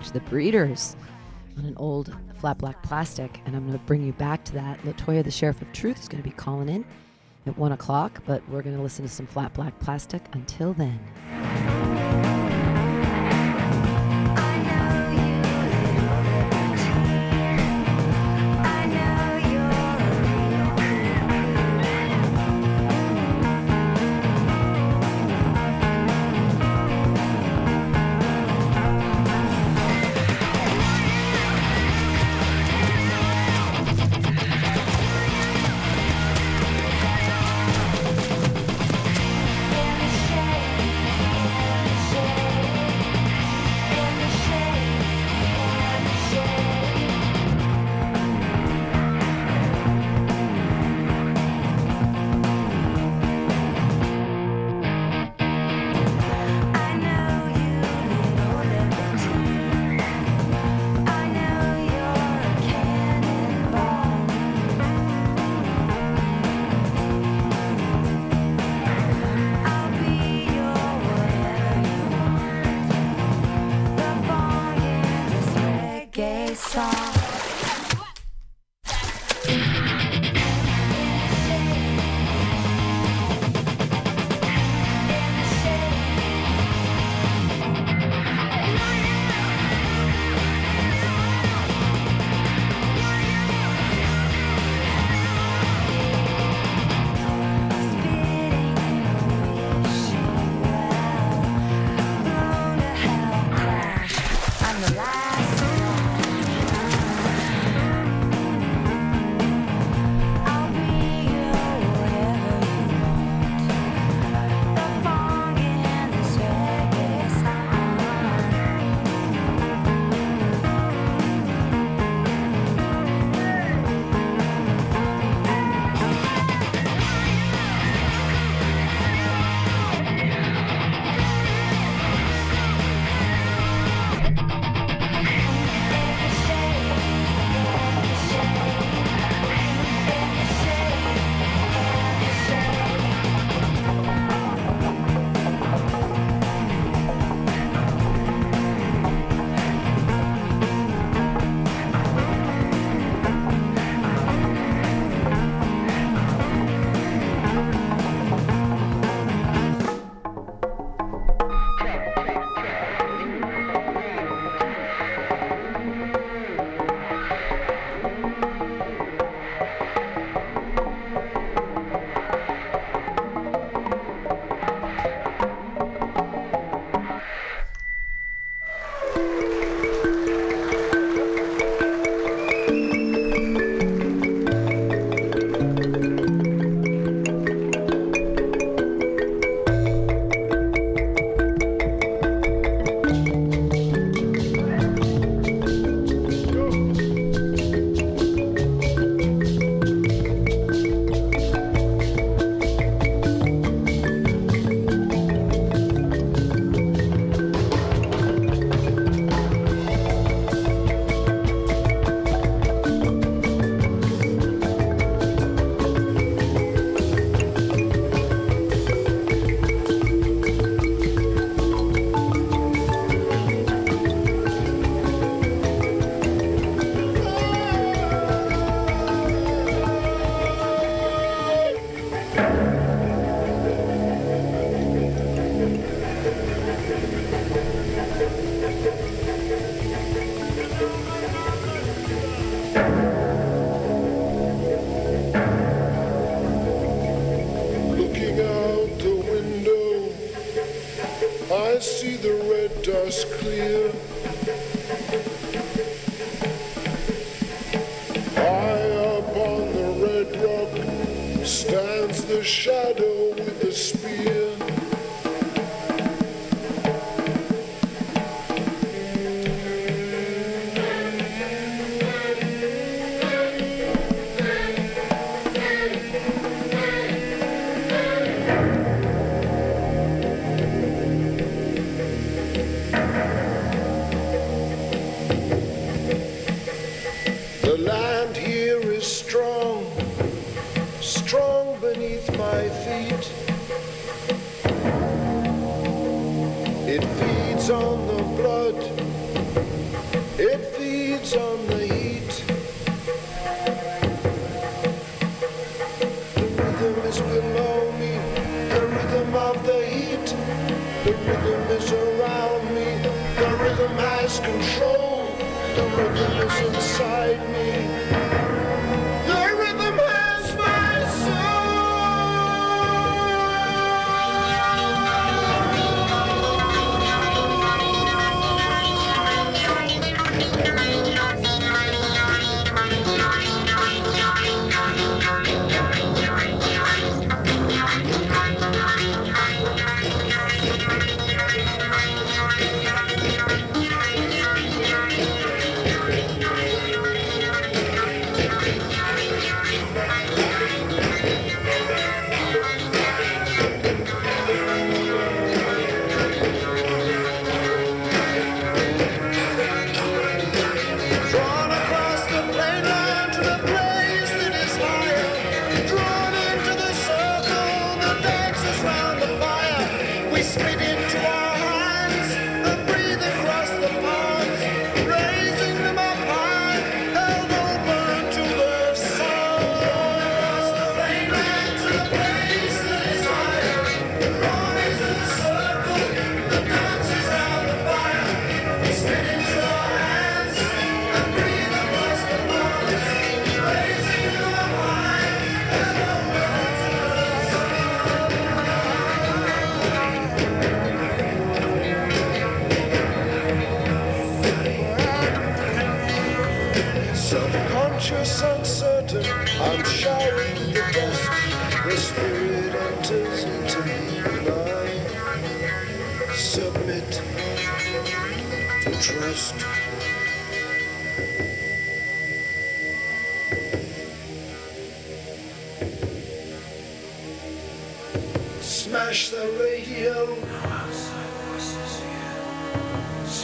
To The Breeders on an old flat black plastic. And I'm going to bring you back to that. Latoya, the Sheriff of Truth, is going to be calling in at 1 o'clock, but we're going to listen to some flat black plastic until then.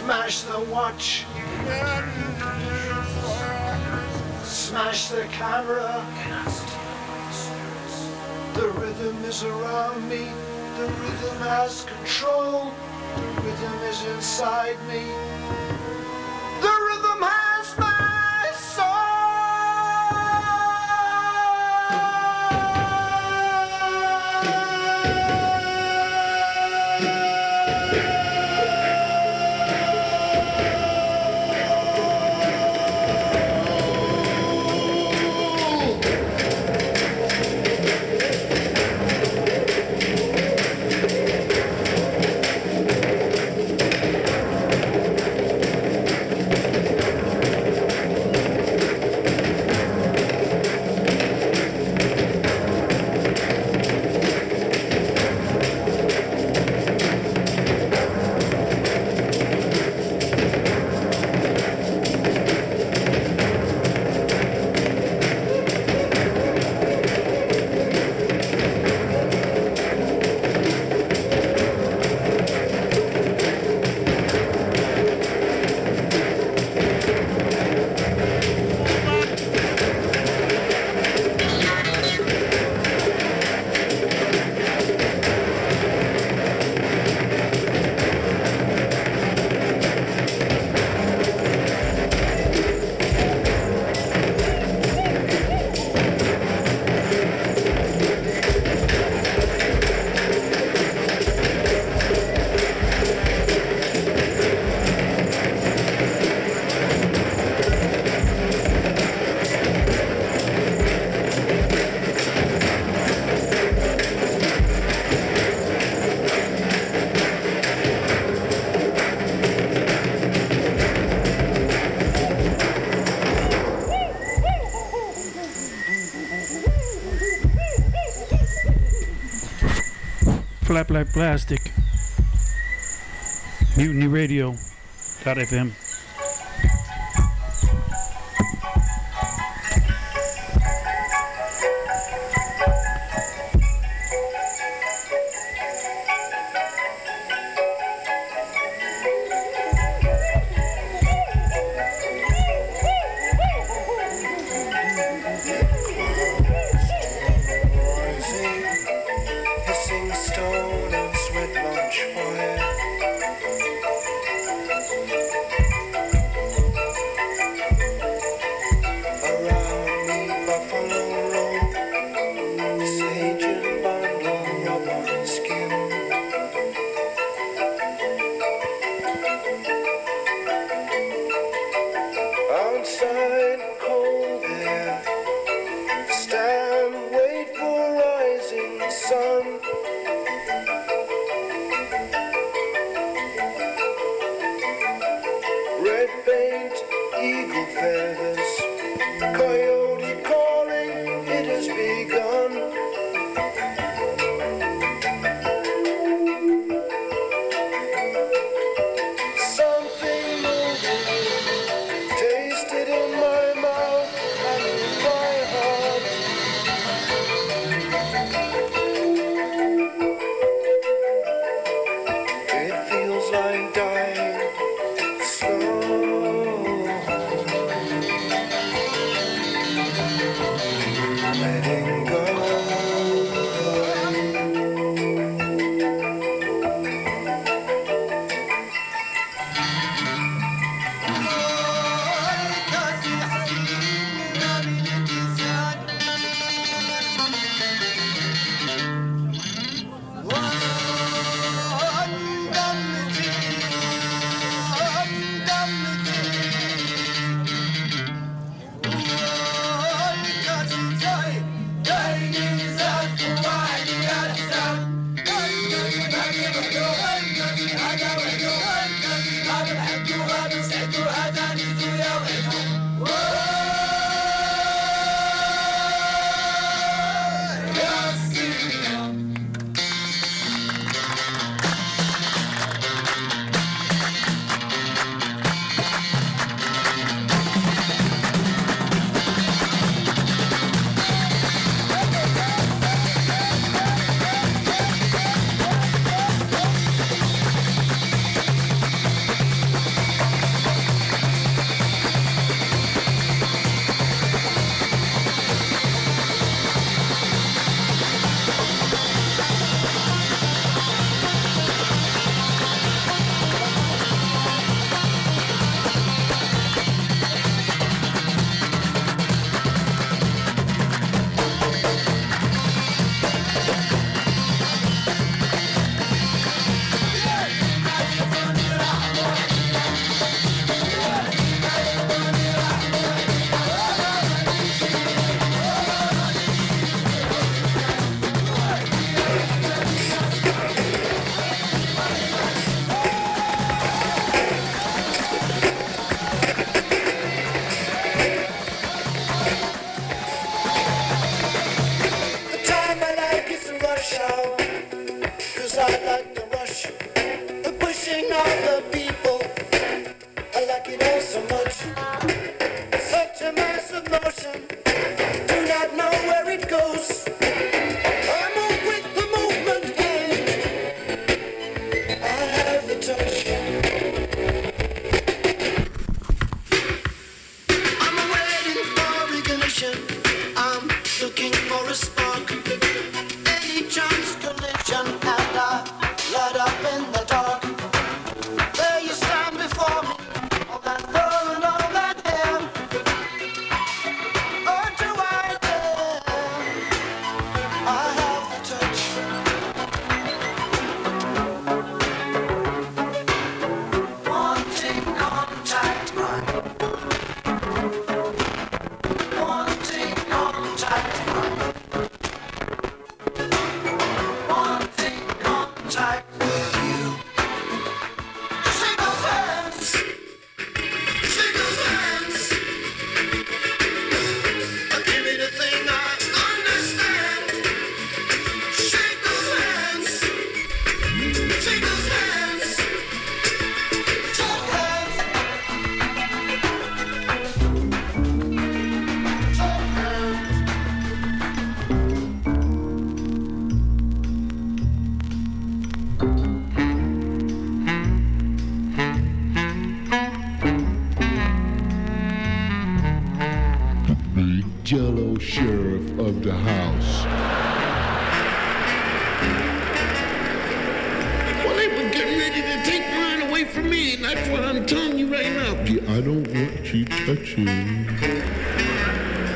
Smash the watch. Smash the camera. The rhythm is around me. The rhythm has control. The rhythm is inside me. Black Plastic. Mutiny Radio. .fm. sheriff of the house. Well, they were getting ready to take mine away from me, and that's what I'm telling you right now. I don't want you touching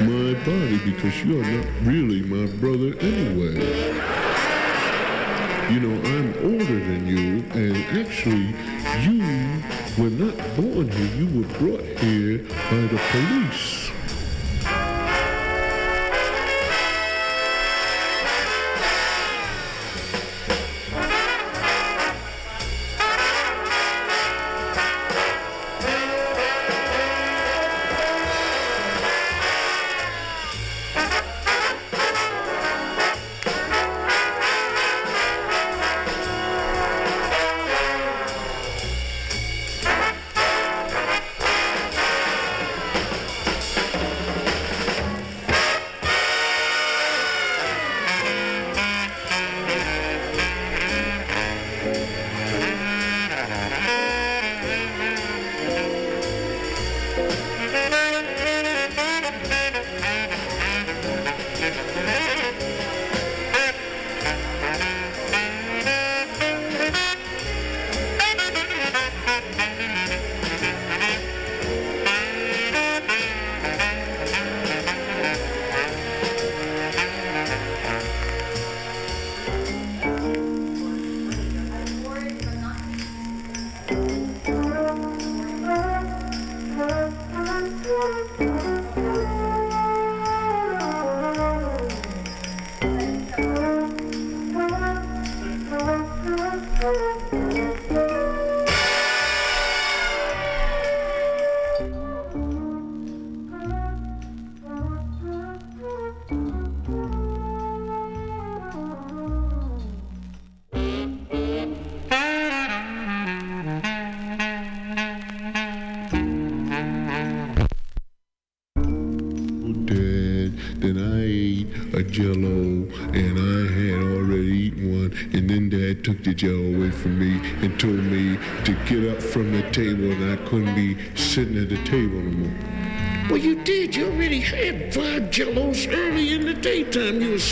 my body because you are not really my brother anyway. You know, I'm older than you, and actually, you were not born here. You were brought here by the police.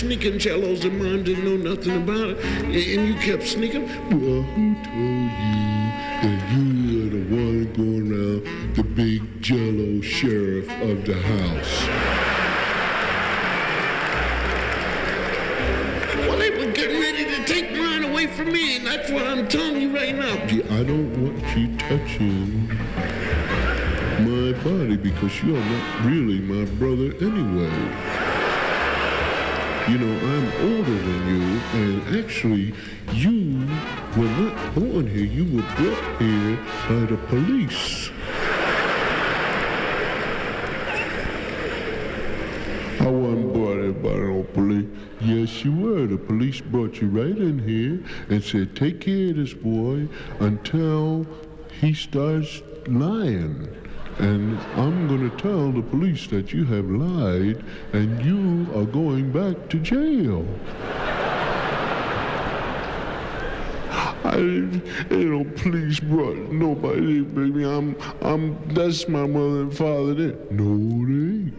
Sneaking jellos and mom didn't know nothing about it. And you kept sneaking. Well, who told you that you are the one going around the big jello sheriff of the house? Well, they were getting ready to take mine away from me, and that's what I'm telling you right now. I don't want you touching my body because you're not really my brother anyway. You know, I'm older than you, and actually, you were not born here. You were brought here by the police. I wasn't brought here by no police. Yes, you were. The police brought you right in here and said, take care of this boy until he starts lying. And I'm going to tell the police that you have lied and you are going back to jail. I, you know, police brought nobody, baby. I'm, I'm, that's my mother and father there. No, they ain't.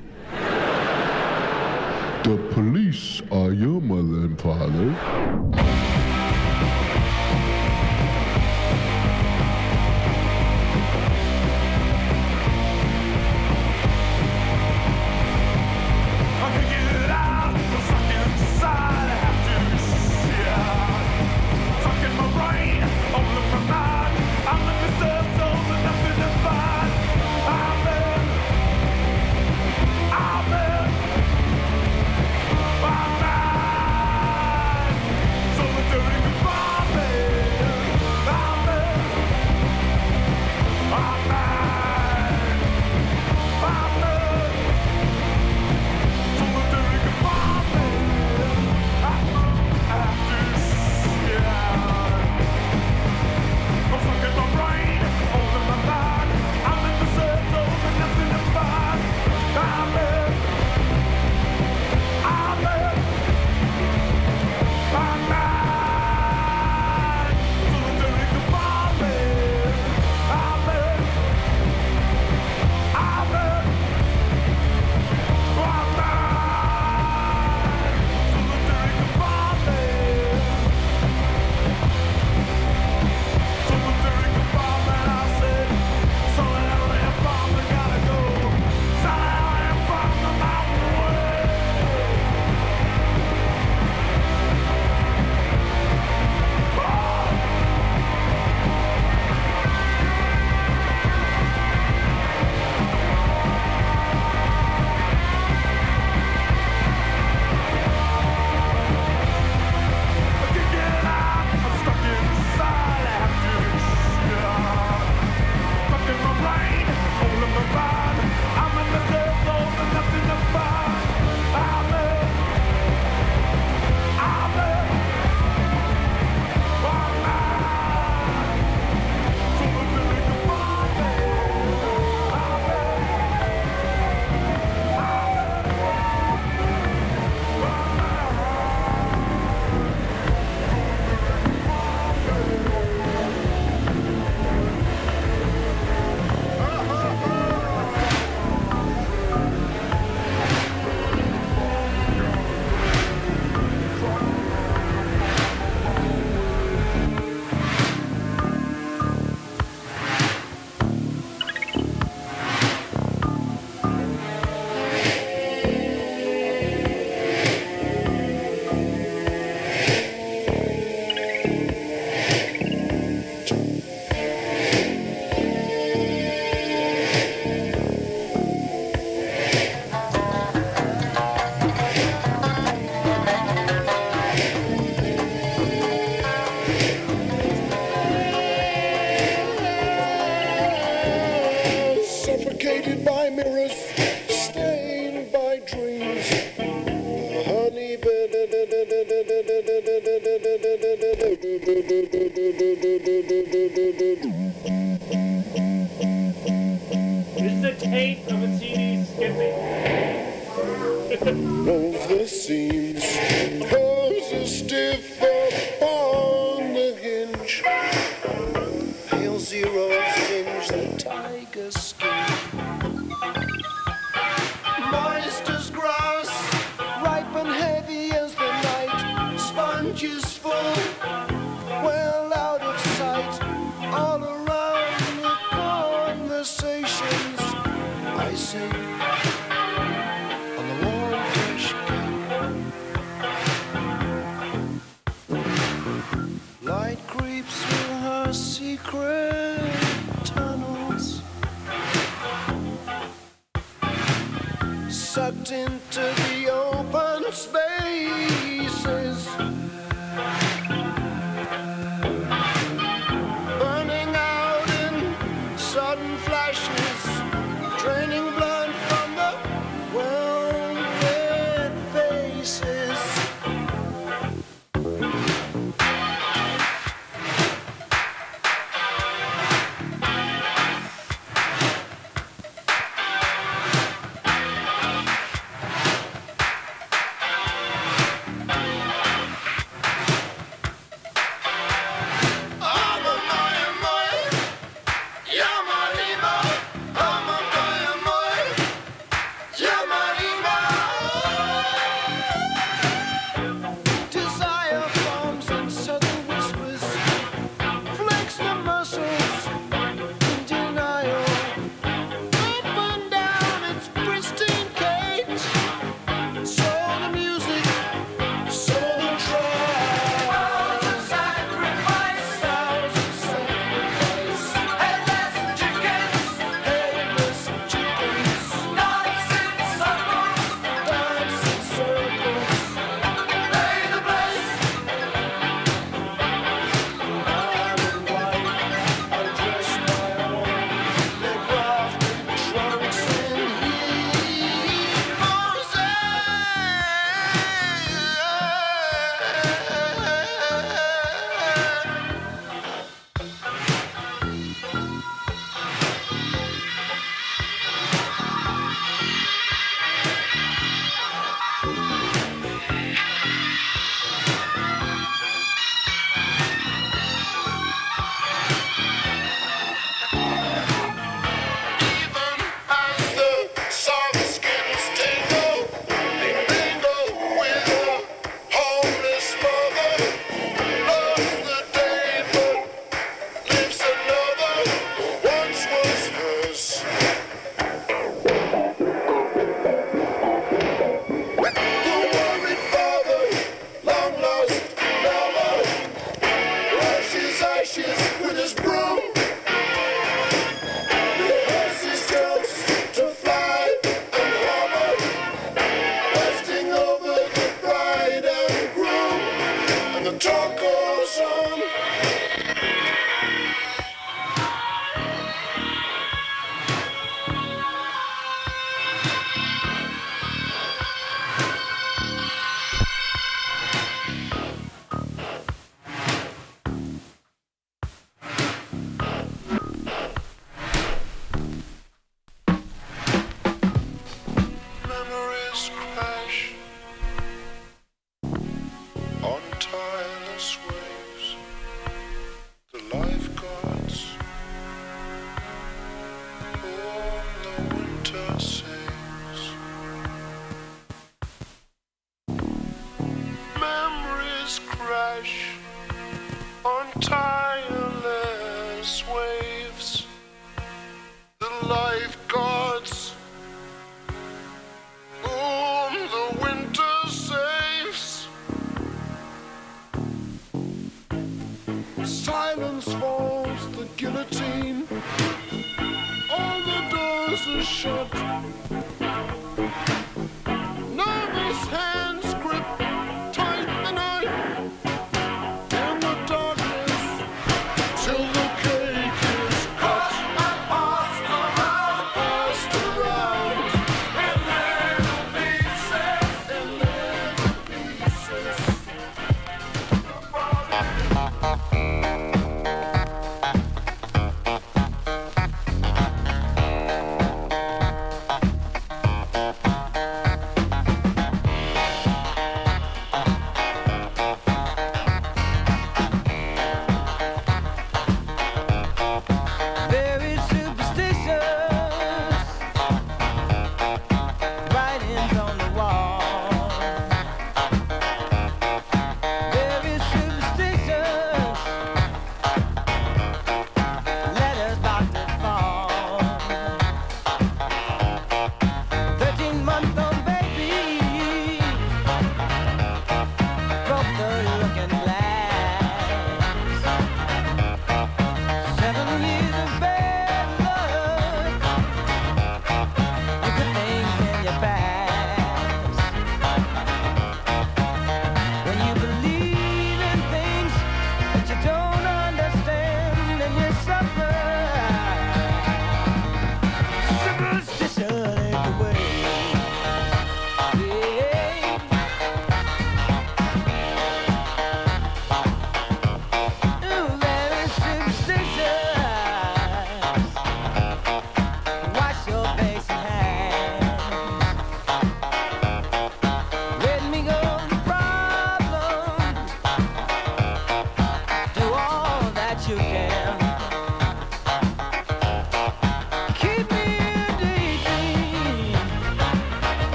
The police are your mother and father. Zeros tinge the tiger skin.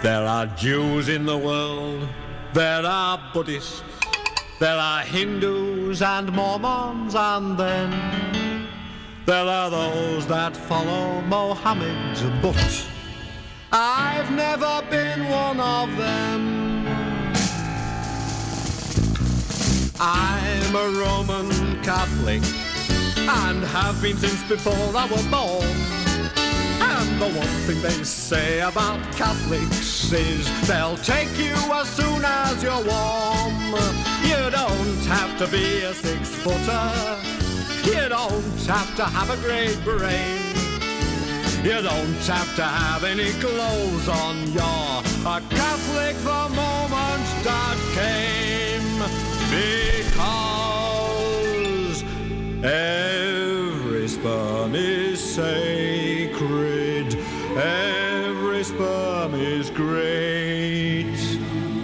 There are Jews in the world, there are Buddhists, there are Hindus and Mormons, and then there are those that follow Mohammed, but I've never been one of them. I'm a Roman Catholic and have been since before I was born. And the one thing they say about Catholics is they'll take you as soon as you're warm. You don't have to be a six footer. You don't have to have a great brain. You don't have to have any clothes on. You're a Catholic the moment that came. Because every sperm is sacred. Every sperm is great.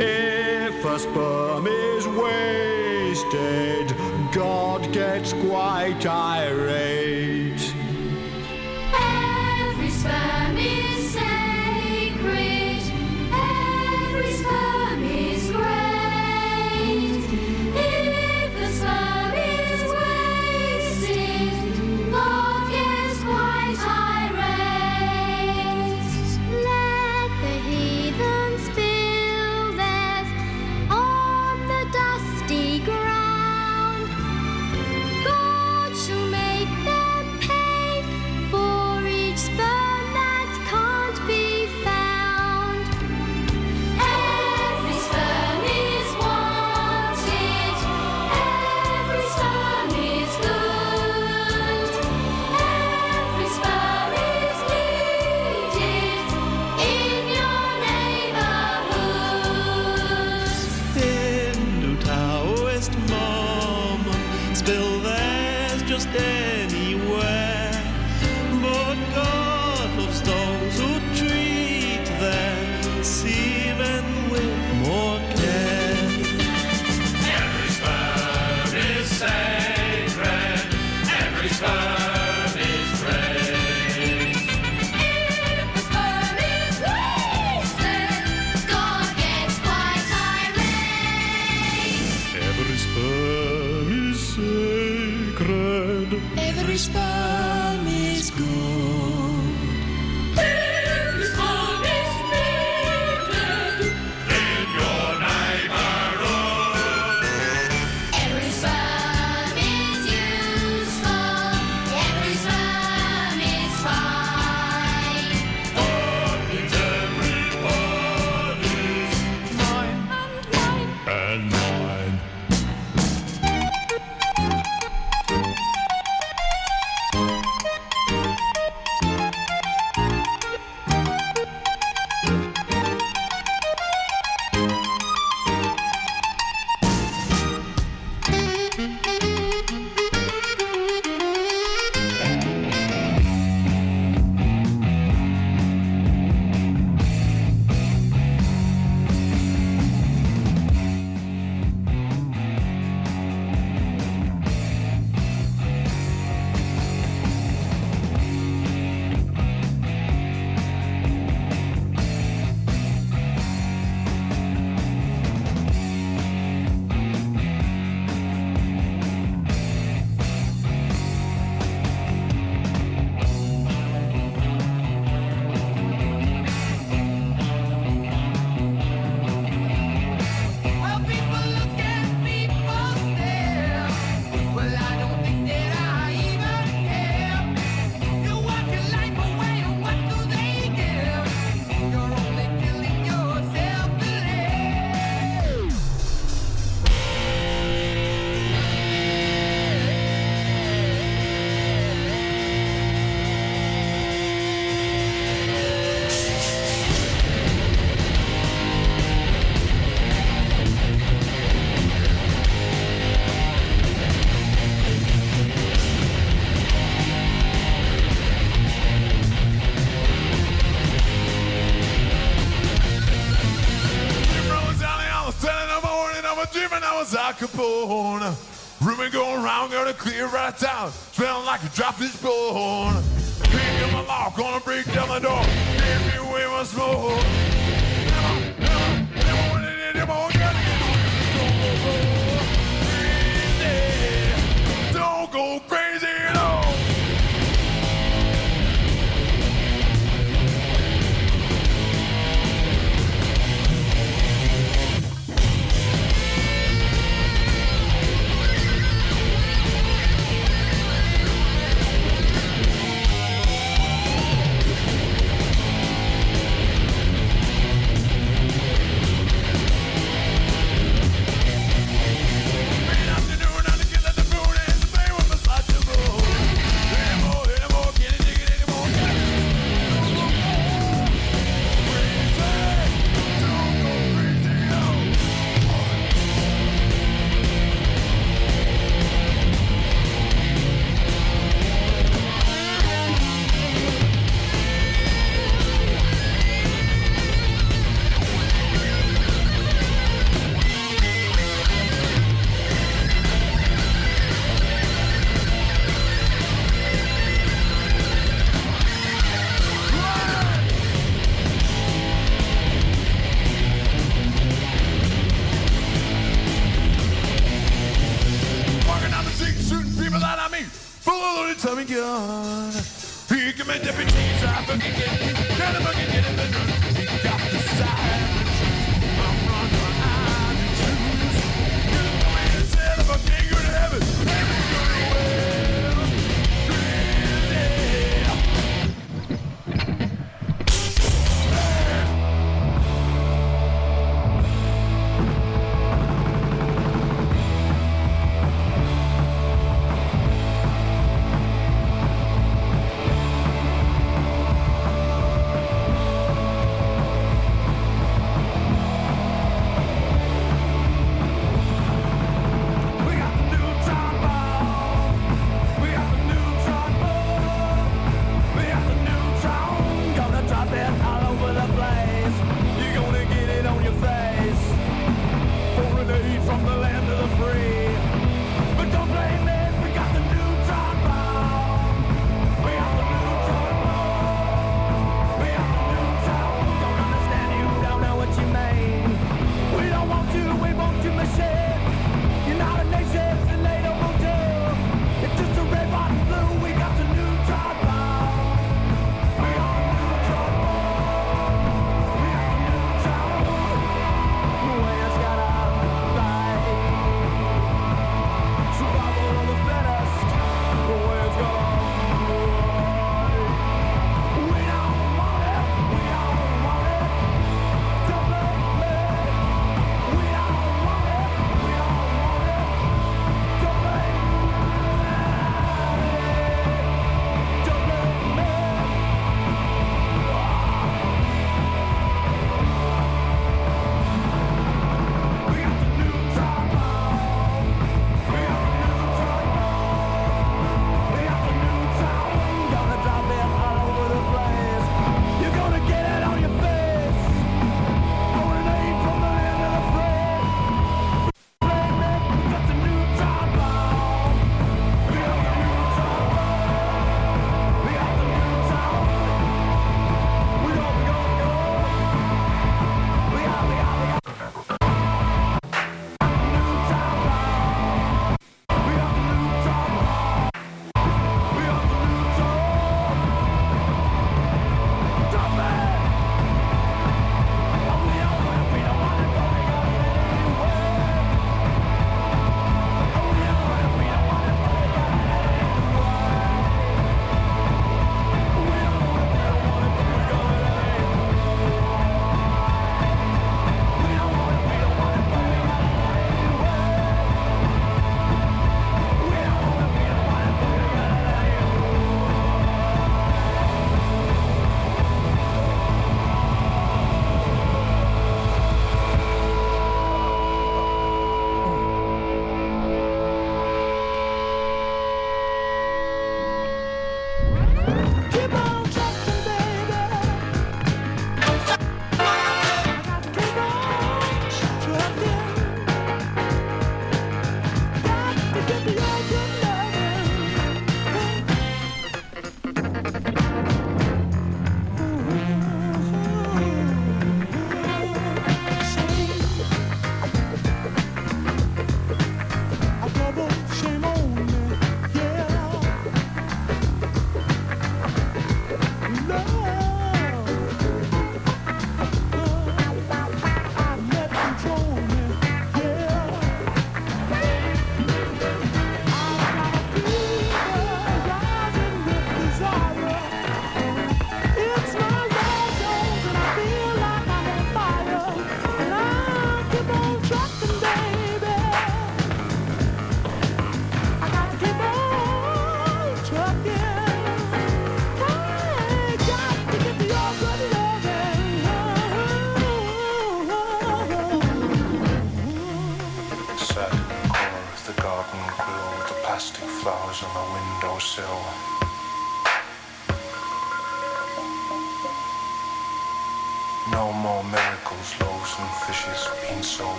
If a sperm is wasted, God gets quite irate. Was Al Capone. Rumor going around, gonna clear right down, smelling like a drop fish bone. Came in my law, gonna break down my door, gave me away my smoke.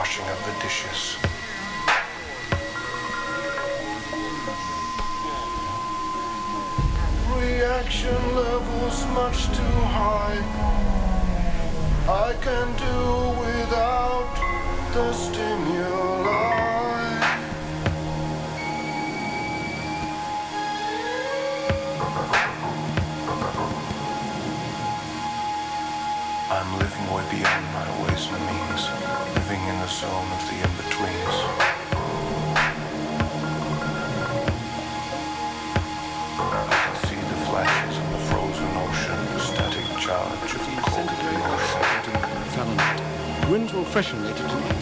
washing of the dishes. Reaction levels much too high. I can do without the stimuli. I'm living way beyond my ways and means living in a zone of the in-betweens. I can see the flashes the frozen ocean, the static charge of the cold emotion. Winds will freshen later tonight.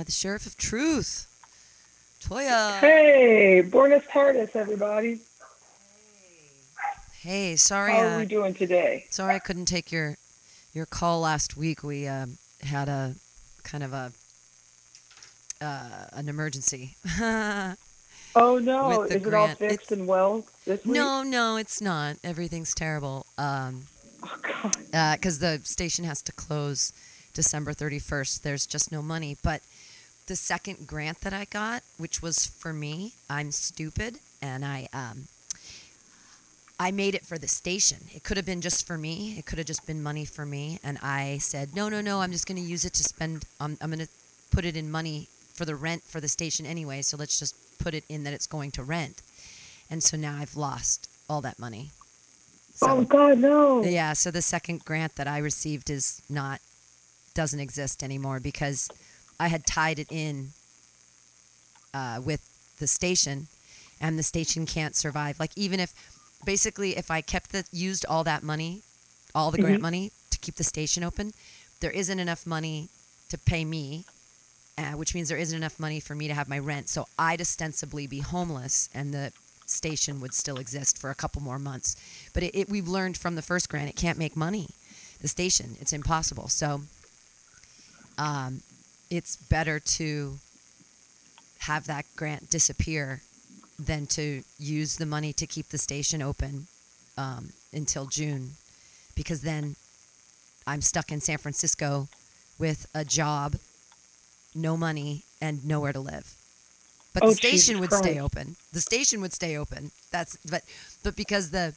by the Sheriff of Truth, Toya. Hey, Buenos Tardes, everybody. Hey, sorry. How are uh, we doing today? Sorry, I couldn't take your your call last week. We uh, had a kind of a uh, an emergency. oh no! Is grant. it all fixed it's, and well this week? No, no, it's not. Everything's terrible. Um, oh God! Uh, because the station has to close December thirty first. There's just no money, but the second grant that I got, which was for me, I'm stupid, and I um, I made it for the station. It could have been just for me. It could have just been money for me, and I said, no, no, no. I'm just going to use it to spend. Um, I'm going to put it in money for the rent for the station anyway. So let's just put it in that it's going to rent. And so now I've lost all that money. oh God, no. Yeah, so the second grant that I received is not doesn't exist anymore because I had tied it in uh, with the station, and the station can't survive. Like even if, basically, if I kept the used all that money, all the grant Mhm. money to keep the station open, there isn't enough money to pay me. Uh, which means there isn't enough money for me to have my rent. So I'd ostensibly be homeless, and the station would still exist for a couple more months. But it, it, we've learned from the first grant, it can't make money. The station, it's impossible. So um, it's better to have that grant disappear than to use the money to keep the station open um, until June, because then I'm stuck in San Francisco with a job, no money, and nowhere to live. But Oh, the station Jesus would stay open. The station would stay open. That's but but because the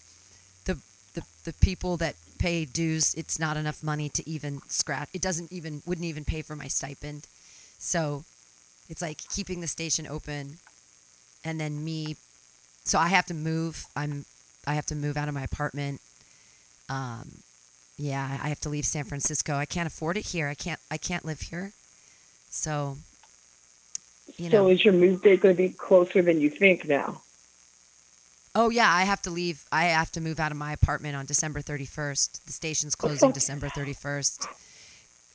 the the, the people that pay dues, it's not enough money to even scratch. It doesn't even wouldn't even pay for my stipend. So it's like keeping the station open and then me so I have to move. I'm I have to move out of my apartment. Um yeah, I have to leave San Francisco. I can't afford it here. I can't I can't live here. So you know So is your move date going to be closer than you think now? Oh yeah, I have to leave. I have to move out of my apartment on December 31st. The station's closing December 31st.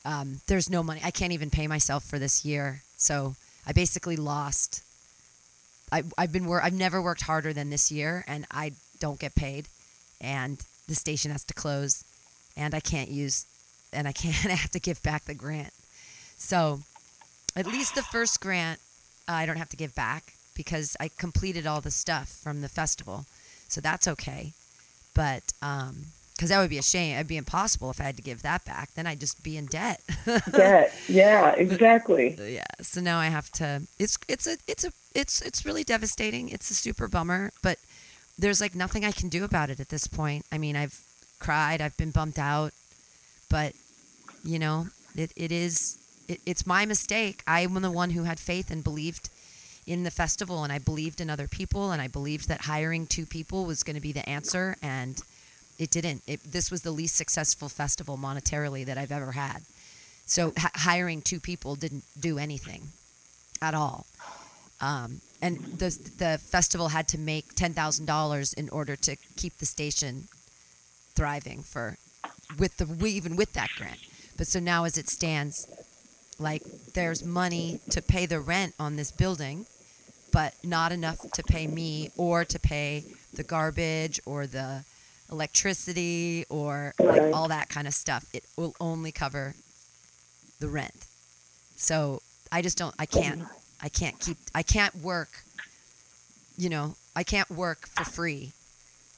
Um, there's no money. I can't even pay myself for this year. So I basically lost. I, I've been wor- I've never worked harder than this year, and I don't get paid, and the station has to close, and I can't use, and I can't I have to give back the grant. So at least the first grant uh, I don't have to give back because I completed all the stuff from the festival. So that's okay. But um, because that would be a shame. It'd be impossible if I had to give that back. Then I'd just be in debt. Debt. Yeah, exactly. yeah. So now I have to. It's it's a it's a it's it's really devastating. It's a super bummer. But there's like nothing I can do about it at this point. I mean, I've cried. I've been bummed out. But you know, it, it is it, it's my mistake. I'm the one who had faith and believed in the festival, and I believed in other people, and I believed that hiring two people was going to be the answer, and it didn't. It, this was the least successful festival monetarily that I've ever had. So h- hiring two people didn't do anything at all. Um, and the the festival had to make ten thousand dollars in order to keep the station thriving for with the even with that grant. But so now as it stands, like there's money to pay the rent on this building, but not enough to pay me or to pay the garbage or the electricity or like all that kind of stuff. It will only cover the rent. So I just don't I can't I can't keep I can't work you know, I can't work for free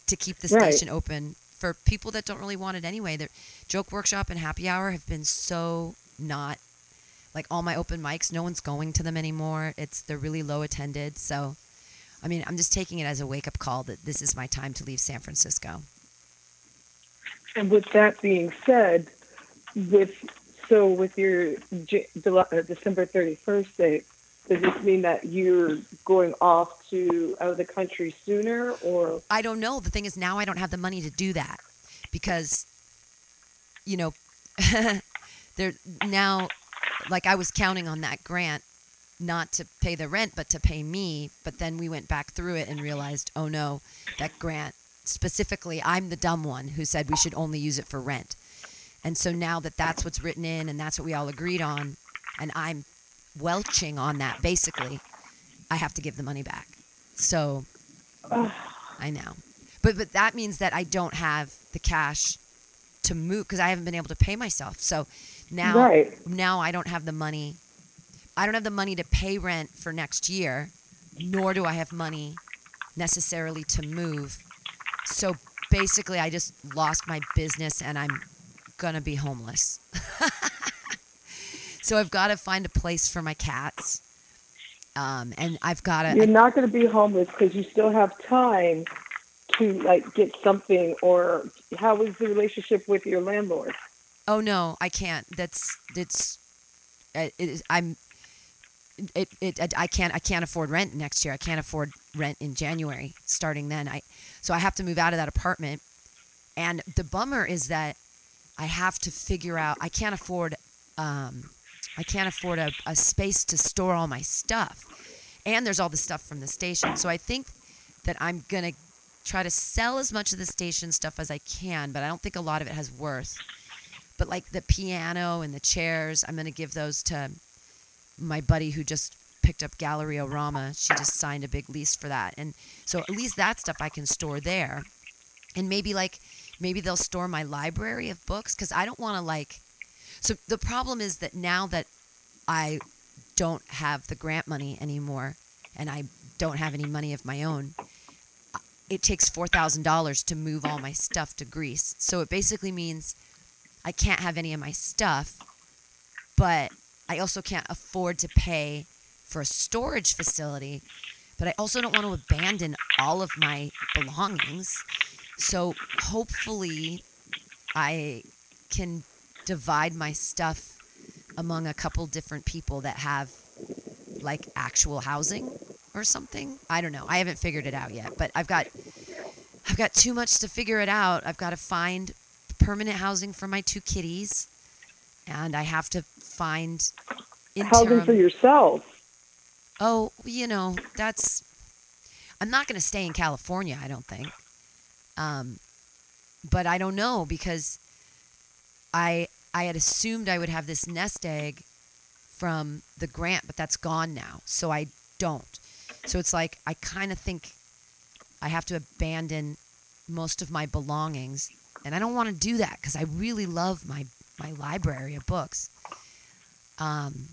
to keep the Right. station open for people that don't really want it anyway. The joke workshop and happy hour have been so not like all my open mics, no one's going to them anymore. It's they're really low attended. So I mean, I'm just taking it as a wake up call that this is my time to leave San Francisco. And with that being said, with so with your J- uh, December thirty first date, does this mean that you're going off to out of the country sooner, or I don't know. The thing is, now I don't have the money to do that because, you know, there now, like I was counting on that grant not to pay the rent, but to pay me. But then we went back through it and realized, oh no, that grant specifically, I'm the dumb one who said we should only use it for rent. And so now that that's what's written in and that's what we all agreed on, and I'm welching on that basically, I have to give the money back. So I know. But but that means that I don't have the cash to move because I haven't been able to pay myself. So now Right. now I don't have the money. I don't have the money to pay rent for next year, nor do I have money necessarily to move. So basically I just lost my business and I'm going to be homeless. So I've got to find a place for my cats. Um, and I've got to. You're not going to be homeless because you still have time to like get something. Or how is the relationship with your landlord? Oh no, I can't. That's that's. uh, It is, I'm. It, it I can't I can't afford rent next year. I can't afford rent in January. Starting then, I so I have to move out of that apartment. And the bummer is that I have to figure out. I can't afford. Um, I can't afford a, a space to store all my stuff. And there's all the stuff from the station. So I think that I'm gonna try to sell as much of the station stuff as I can, but I don't think a lot of it has worth but like the piano and the chairs, I'm gonna give those to my buddy who just picked up Galleria Rama. She just signed a big lease for that, and so at least that stuff I can store there, and maybe like maybe they'll store my library of books because I don't want to like. So the problem is that now that I don't have the grant money anymore, and I don't have any money of my own, it takes four thousand dollars to move all my stuff to Greece. So it basically means I can't have any of my stuff, but I also can't afford to pay for a storage facility. But I also don't want to abandon all of my belongings. So hopefully, I can divide my stuff among a couple different people that have like actual housing or something. I don't know. I haven't figured it out yet, but I've got I've got too much to figure it out. I've got to find permanent housing for my two kitties, and I have to find Housing for yourself. Oh, you know, that's. I'm not going to stay in California, I don't think. Um, but I don't know because I I had assumed I would have this nest egg from the grant, but that's gone now, so I don't. So it's like I kind of think I have to abandon most of my belongings, and I don't want to do that because I really love my my library of books. Um,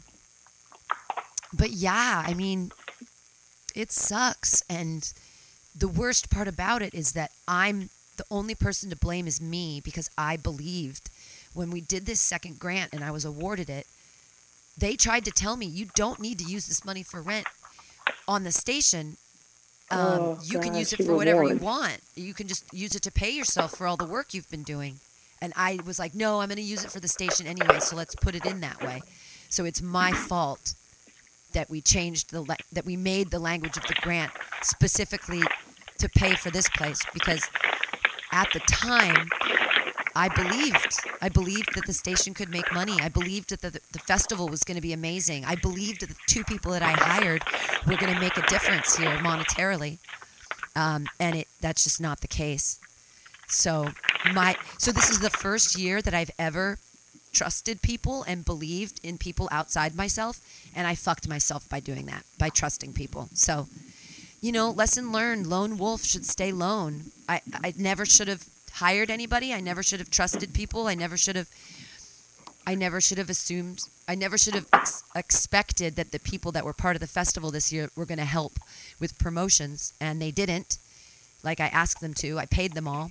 but yeah, I mean, it sucks. And the worst part about it is that I'm the only person to blame is me because I believed when we did this second grant and I was awarded it, they tried to tell me you don't need to use this money for rent on the station. Um, Oh, you can use it for whatever you want. You can just use it to pay yourself for all the work you've been doing. And I was like, no, I'm going to use it for the station anyway, so let's put it in that way. So it's my fault that we changed the la- that we made the language of the grant specifically to pay for this place because at the time I believed I believed that the station could make money. I believed that the, the festival was going to be amazing. I believed that the two people that I hired were going to make a difference here monetarily. Um, and it that's just not the case. So my so this is the first year that I've ever trusted people and believed in people outside myself and I fucked myself by doing that by trusting people. So you know, lesson learned, lone wolf should stay lone. I I never should have hired anybody. I never should have trusted people. I never should have I never should have assumed I never should have ex- expected that the people that were part of the festival this year were going to help with promotions and they didn't like I asked them to. I paid them all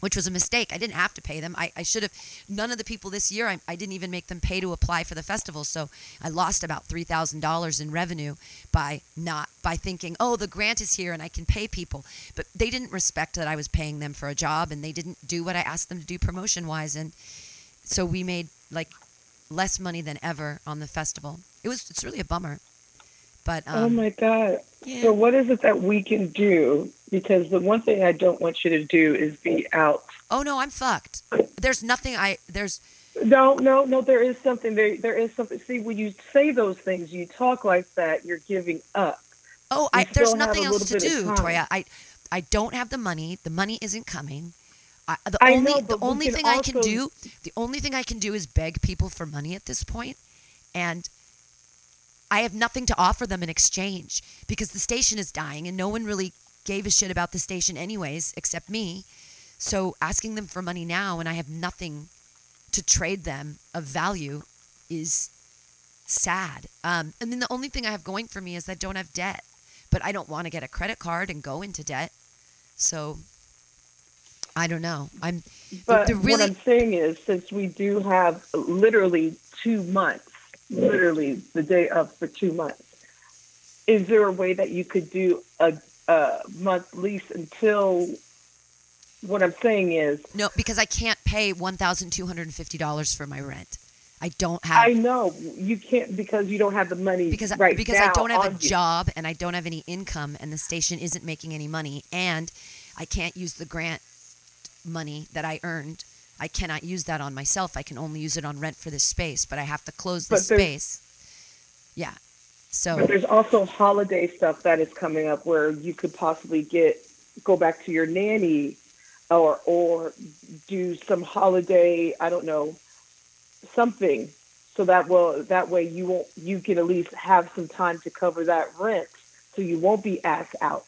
which was a mistake. I didn't have to pay them. I, I should have. None of the people this year, I, I didn't even make them pay to apply for the festival. So I lost about three thousand dollars in revenue by not by thinking, oh, the grant is here and I can pay people. But they didn't respect that I was paying them for a job, and they didn't do what I asked them to do promotion wise, and so we made like less money than ever on the festival. It was it's really a bummer. But um, oh my God. yeah. So what is it that we can do? Because the one thing I don't want you to do is be out. oh no, I'm fucked. There's nothing I there's No, no, no. There is something. There, there is something. See, when you say those things, you talk like that. You're giving up. Oh, I, there's nothing else to do. Toya. I, I don't have the money. The money isn't coming. I, the I only know, the only thing I can do, the only thing I can do is beg people for money at this point, and I have nothing to offer them in exchange because the station is dying and no one really gave a shit about the station anyways except me. So asking them for money now and I have nothing to trade them of value is sad. Um, and then the only thing I have going for me is I don't have debt, but I don't want to get a credit card and go into debt. So I don't know. I'm the- But the, what really I'm saying is, since we do have literally two months literally the day of for two months. Is there a way that you could do a, a month lease until? What I'm saying is, No, because I can't pay one thousand two hundred and fifty dollars for my rent. I don't have. I know you can't because you don't have the money because I- right because I don't have a you. job and I don't have any income and the station isn't making any money and I can't use the grant money that I earned. I cannot use that on myself. I can only use it on rent for this space, but I have to close this space. Yeah. So But there's also holiday stuff that is coming up where you could possibly get go back to your nanny or or do some holiday, I don't know, something so that will that way you won't you can at least have some time to cover that rent so you won't be asked out.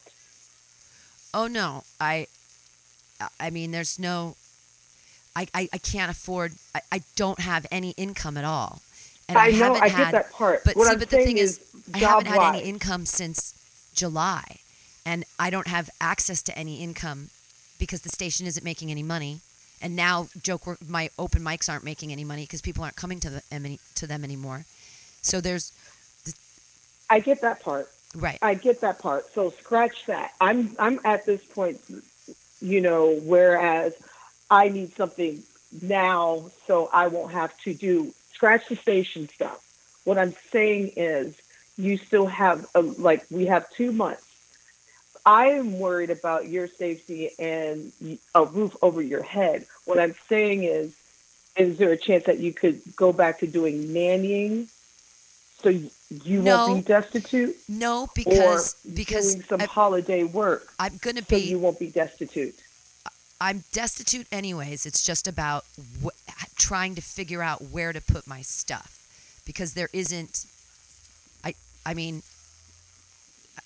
Oh no, I, I mean, there's no, I, I, I can't afford. I, I don't have any income at all, and I, I know, haven't I get had. that part. But What see, I'm but the thing is, is I haven't had any income since July, and I don't have access to any income because the station isn't making any money, and now joke work, my open mics aren't making any money because people aren't coming to the to them anymore. So there's I get that part. Right. I get that part. So scratch that. I'm I'm at this point, you know, whereas I need something now so I won't have to do scratch the station stuff. What I'm saying is you still have a, like we have 2 months. I am worried about your safety and a roof over your head. What I'm saying is is there a chance that you could go back to doing nannying so you No. won't be destitute? no because because doing some I- holiday work. I'm gonna so be. you won't be destitute. I'm destitute anyways. It's just about wh- trying to figure out where to put my stuff because there isn't. I I mean,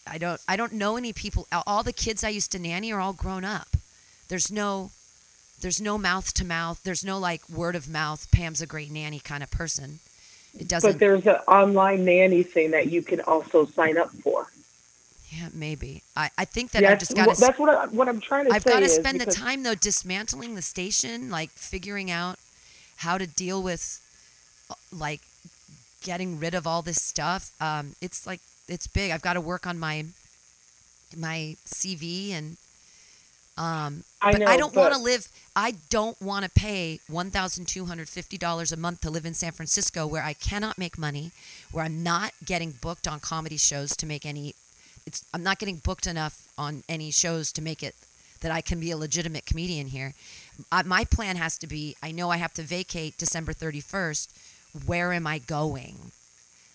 I don't I don't know any people. All the kids I used to nanny are all grown up. There's no there's no mouth to mouth. There's no like word of mouth. Pam's a great nanny kind of person. It doesn't. But there's an online nanny thing that you can also sign up for. Yeah, maybe. I, I think that I've just got to. that's what I, what I'm trying to I've got to spend the time though dismantling the station, like figuring out how to deal with, uh, like, getting rid of all this stuff. Um, it's like it's big. I've got to work on my my CV and. Um, I but know, I don't want to live. I don't want to pay one thousand two hundred fifty dollars a month to live in San Francisco, where I cannot make money, where I'm not getting booked on comedy shows to make any. It's I'm not getting booked enough on any shows to make it that I can be a legitimate comedian here. I, my plan has to be. I know I have to vacate December thirty first. Where am I going?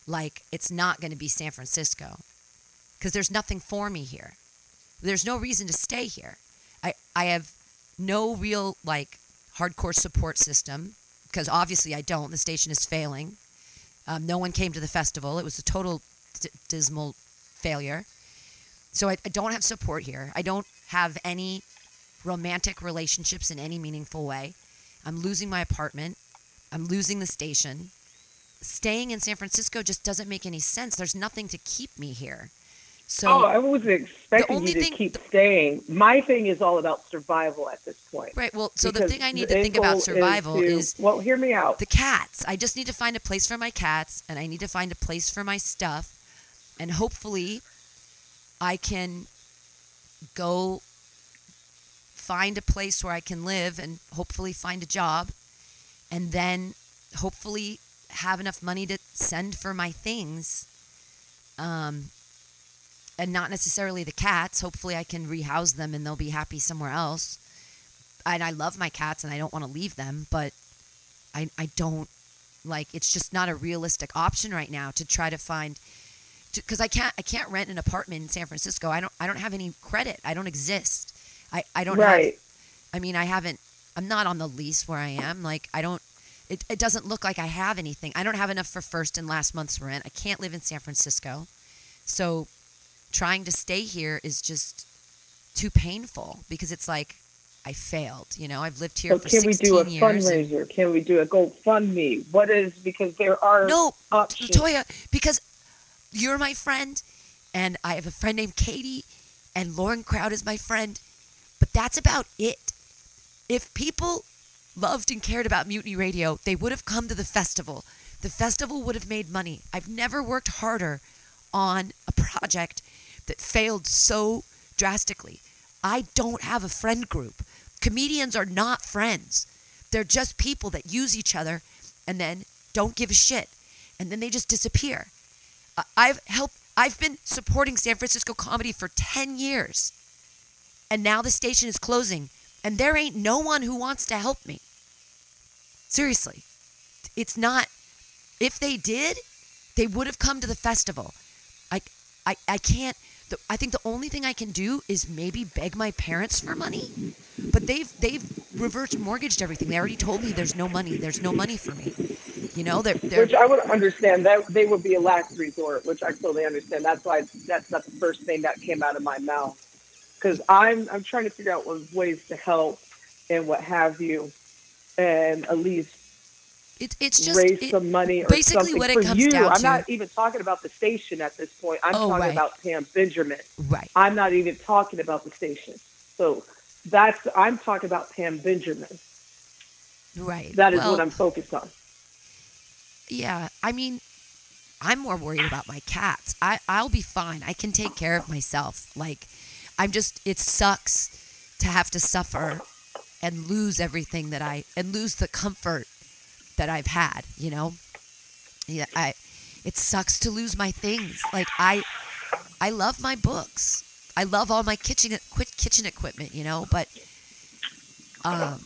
Like it's not going to be San Francisco, because there's nothing for me here. There's no reason to stay here. I, I have no real like hardcore support system because obviously I don't. The station is failing. Um, no one came to the festival. It was a total d- dismal failure. So I, I don't have support here. I don't have any romantic relationships in any meaningful way. I'm losing my apartment. I'm losing the station. Staying in San Francisco just doesn't make any sense. There's nothing to keep me here. So oh, I wasn't expecting only you to thing- keep staying. My thing is all about survival at this point. Right. Well, so the thing I need to think about survival to- is well, hear me out. the cats. I just need to find a place for my cats, and I need to find a place for my stuff, and hopefully, I can go find a place where I can live, and hopefully find a job, and then hopefully have enough money to send for my things. Um, and not necessarily the cats. Hopefully, I can rehouse them and they'll be happy somewhere else. And I love my cats and I don't want to leave them, but I, I don't like it's just not a realistic option right now to try to find because I can't I can't rent an apartment in San Francisco. I don't I don't have any credit. I don't exist. I, I don't Right. have I mean I haven't I'm not on the lease where I am. Like I don't it, it doesn't look like I have anything. I don't have enough for first and last month's rent. I can't live in San Francisco. So trying to stay here is just too painful because it's like I failed. You know, I've lived here So for can we 16 do a years. and- fundraiser? Can we do a GoFundMe? What is because there are No, options. Latoya, because you're my friend, and I have a friend named Katie, and Lauren Crowd is my friend, but that's about it. If people loved and cared about Mutiny Radio, they would have come to the festival. the festival would have made money. I've never worked harder on a project that failed so drastically. I don't have a friend group. Comedians are not friends. They're just people that use each other and then don't give a shit. And then they just disappear. I've helped I've been supporting San Francisco comedy for 10 years. And now the station is closing and there ain't no one who wants to help me. Seriously. It's not if they did, they would have come to the festival. I I I can't the, I think the only thing I can do is maybe beg my parents for money. But they've they've reverse mortgaged everything. They already told me there's no money. There's no money for me. You know, they're they're Which I would understand. That they would be a last resort, which I totally understand. That's why that's not the first thing that came out of my mouth. Because I'm I'm trying to figure out what ways to help and what have you, and at least it, it's just raise it- some money or basically something what it for comes you. down I'm to. not even talking about the station at this point. I'm Oh, talking right. about Pam Benjamin. Right. I'm not even talking about the station. So that's I'm talking about Pam Benjamin. right. That is Well, what I'm focused on. Yeah, I mean, I'm more worried about my cats. I I'll be fine. I can take care of myself. Like, I'm just. It sucks to have to suffer and lose everything that I and lose the comfort that I've had. You know. Yeah, I. It sucks to lose my things. Like I, I love my books. I love all my kitchen kitchen equipment. You know, but um,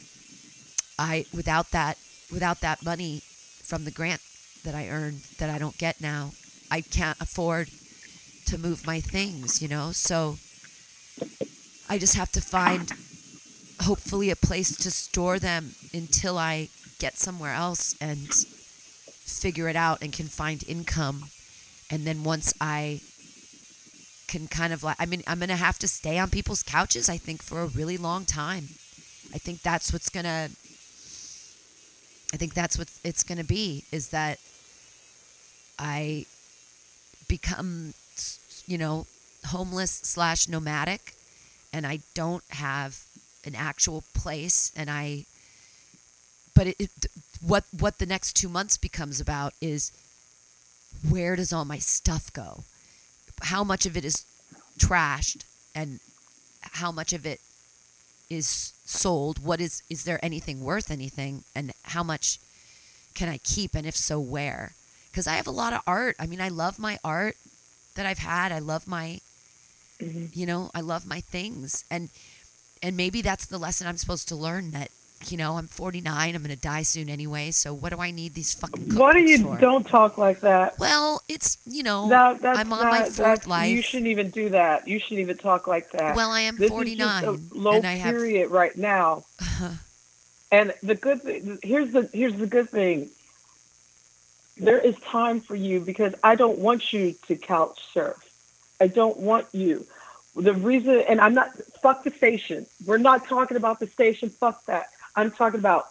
I without that without that money from the grant that I earned that I don't get now, I can't afford to move my things, you know? So I just have to find hopefully a place to store them until I get somewhere else and figure it out and can find income. And then once I can kind of like I mean I'm going to have to stay on people's couches I think for a really long time. I think that's what's going to I think that's what it's going to be is that I become, you know, homeless slash nomadic, and I don't have an actual place, and I. But it, it, what what the next two months becomes about is where does all my stuff go? How much of it is trashed, and how much of it is sold? What is is there anything worth anything, and how much can I keep, and if so, where? Because I have a lot of art. I mean, I love my art that I've had. I love my, mm-hmm. you know, I love my things, and and maybe that's the lesson I'm supposed to learn. That you know, I'm 49. I'm going to die soon anyway. So what do I need these fucking? What do you for? don't talk like that? Well, it's you know, That, I'm on my fourth life. You shouldn't even do that. You shouldn't even talk like that. Well, I am This is 49, just a low and I have- period right now. and the good thing here's the here's the good thing. There is time for you because I don't want you to couch surf. I don't want you. The reason, and I'm not fuck the station. We're not talking about the station. Fuck that. I'm talking about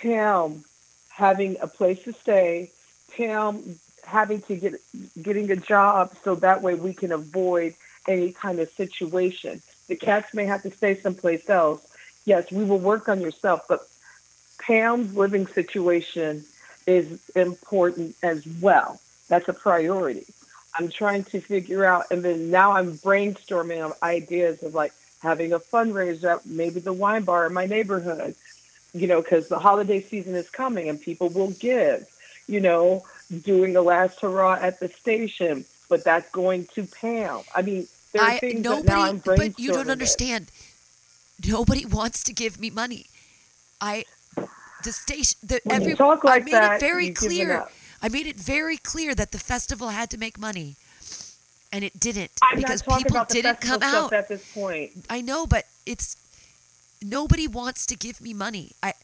Pam having a place to stay. Pam having to get getting a job so that way we can avoid any kind of situation. The cats may have to stay someplace else. Yes, we will work on yourself, but Pam's living situation is important as well. That's a priority. I'm trying to figure out, and then now I'm brainstorming of ideas of like having a fundraiser at maybe the wine bar in my neighborhood, you know, because the holiday season is coming and people will give, you know, doing the last hurrah at the station, but that's going to Pam. I mean, there are I things nobody, that now I'm brainstorming. but you don't it. understand. Nobody wants to give me money. I, the station, the When every. talk like I made that, it very it clear. I made it very clear that the festival had to make money, and it didn't I'm because people didn't come out. at this point. I know, but it's nobody wants to give me money. I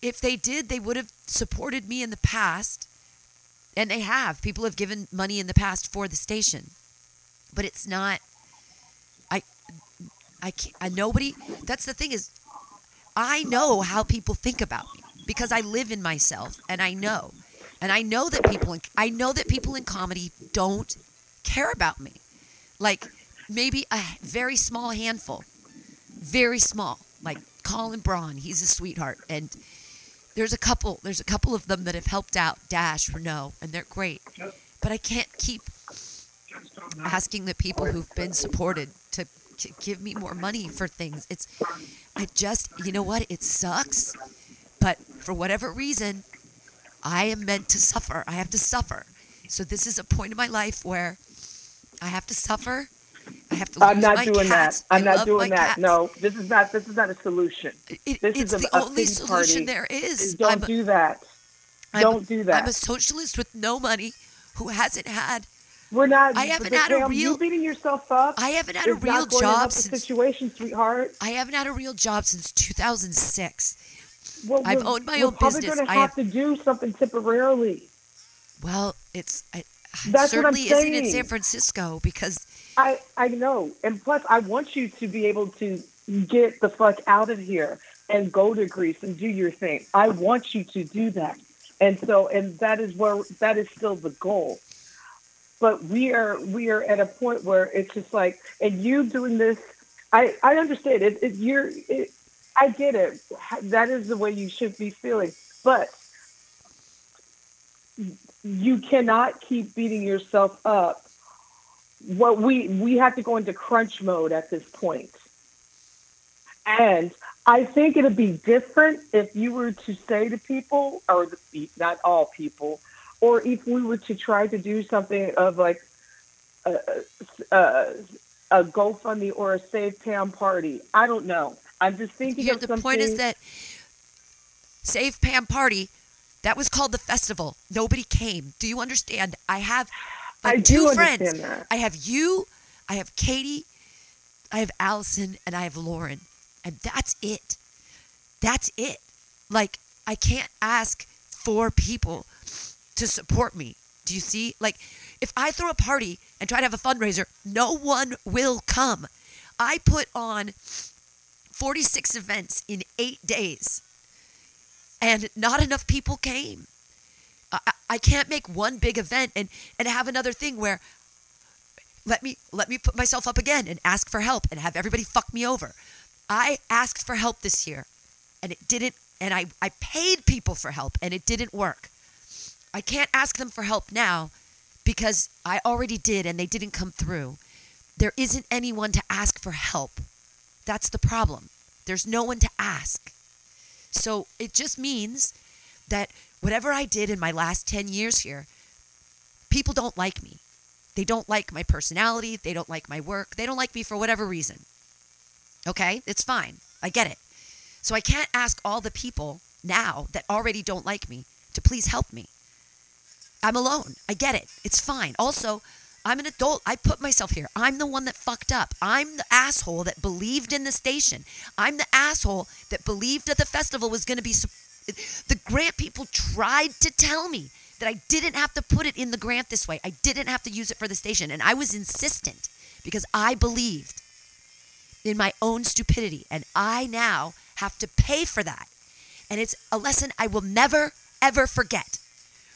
if they did, they would have supported me in the past, and they have. People have given money in the past for the station, but it's not. I I can't. I, nobody. That's the thing is, I know how people think about me because I live in myself, and I know, and I know that people. In, I know that people in comedy don't care about me. Like maybe a very small handful, very small. Like Colin Braun, he's a sweetheart, and there's a couple. There's a couple of them that have helped out Dash, Renault, and they're great. But I can't keep asking the people who've been supported to, to give me more money for things. It's, I just, you know what? It sucks, but for whatever reason, I am meant to suffer. I have to suffer. So this is a point in my life where I have to suffer. I have to. I'm not doing cats. that. I'm I not doing that. cats. No, this is not. This is not a solution. It- this it's is a, the a only solution party. there is. Don't I'm do that. I'm- Don't do that. I'm a socialist with no money who hasn't had. We're not. I haven't had a real. You beating yourself up. I haven't had a real not going to help job since. situation, sweetheart. I haven't had a real job since 2006. Well, I've owned my own business. I have have. to do something temporarily. Well, it's. I, That's what I'm certainly isn't in. San Francisco because I I know, and plus, I want you to be able to get the fuck out of here and go to Greece and do your thing. I want you to do that, and so and that is where that is still the goal. But we are we are at a point where it's just like, and you doing this, I I understand it. it you're, it, I get it. That is the way you should be feeling, but you cannot keep beating yourself up what we we have to go into crunch mode at this point. And I think it'd be different if you were to say to people, or the, not all people, or if we were to try to do something of like a, a, a GoFundMe or a Save Pam party. I don't know. I'm just thinking of the something. point is that Save Pam Party, that was called the festival. Nobody came. Do you understand? I have I like, two friends. that. I have you, I have Katie, I have Allison, and I have Lauren. And that's it. That's it. Like, I can't ask four people to support me. Do you see? Like, if I throw a party and try to have a fundraiser, no one will come. I put on 46 events in eight days, and not enough people came. I, I- can't make one big event and, and have another thing where let me let me put myself up again and ask for help and have everybody fuck me over. I asked for help this year and it didn't and I, I paid people for help and it didn't work. I can't ask them for help now because I already did and they didn't come through. There isn't anyone to ask for help. That's the problem. There's no one to ask. So it just means that whatever I did in my last 10 years here, people don't like me. They don't like my personality. They don't like my work. They don't like me for whatever reason. Okay? It's fine. I get it. So I can't ask all the people now that already don't like me to please help me. I'm alone. I get it. It's fine. Also, I'm an adult. I put myself here. I'm the one that fucked up. I'm the asshole that believed in the station. I'm the asshole that believed that the festival was going to be. The grant people tried to tell me that I didn't have to put it in the grant this way. I didn't have to use it for the station. And I was insistent because I believed in my own stupidity. And I now have to pay for that. And it's a lesson I will never, ever forget,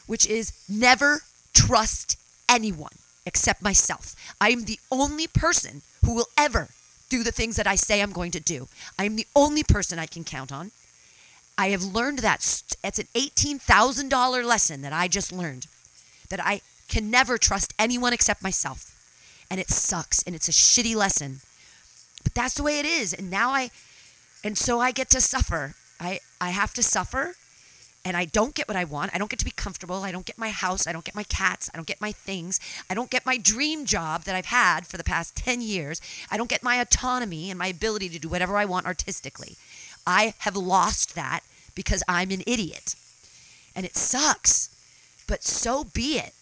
which is never trust anyone except myself. I am the only person who will ever do the things that I say I'm going to do. I am the only person I can count on. I have learned that. It's an $18,000 lesson that I just learned that I can never trust anyone except myself. And it sucks and it's a shitty lesson. But that's the way it is. And now I, and so I get to suffer. I, I have to suffer and I don't get what I want. I don't get to be comfortable. I don't get my house. I don't get my cats. I don't get my things. I don't get my dream job that I've had for the past 10 years. I don't get my autonomy and my ability to do whatever I want artistically. I have lost that because I'm an idiot. And it sucks. But so be it.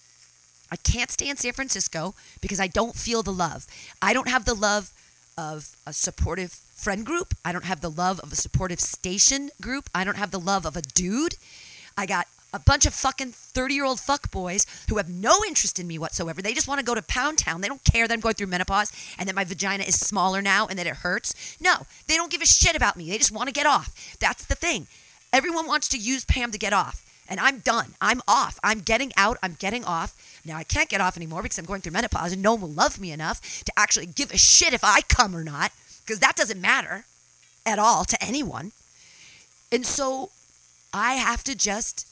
I can't stay in San Francisco because I don't feel the love. I don't have the love of a supportive friend group. I don't have the love of a supportive station group. I don't have the love of a dude. I got a bunch of fucking 30 year old fuck boys who have no interest in me whatsoever. They just want to go to Pound Town. They don't care that I'm going through menopause and that my vagina is smaller now and that it hurts. No, they don't give a shit about me. They just want to get off. That's the thing. Everyone wants to use Pam to get off. And I'm done. I'm off. I'm getting out. I'm getting off. Now I can't get off anymore because I'm going through menopause and no one will love me enough to actually give a shit if I come or not because that doesn't matter at all to anyone. And so I have to just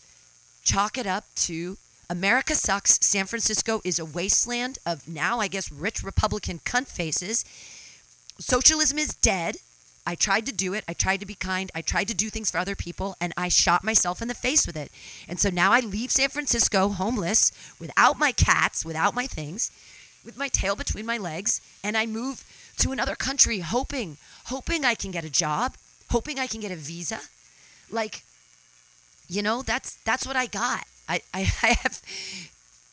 chalk it up to America sucks. San Francisco is a wasteland of now, I guess, rich Republican cunt faces. Socialism is dead. I tried to do it. I tried to be kind. I tried to do things for other people, and I shot myself in the face with it. And so now I leave San Francisco homeless, without my cats, without my things, with my tail between my legs, and I move to another country hoping, hoping I can get a job, hoping I can get a visa. Like, you know, that's that's what I got. I, I, I have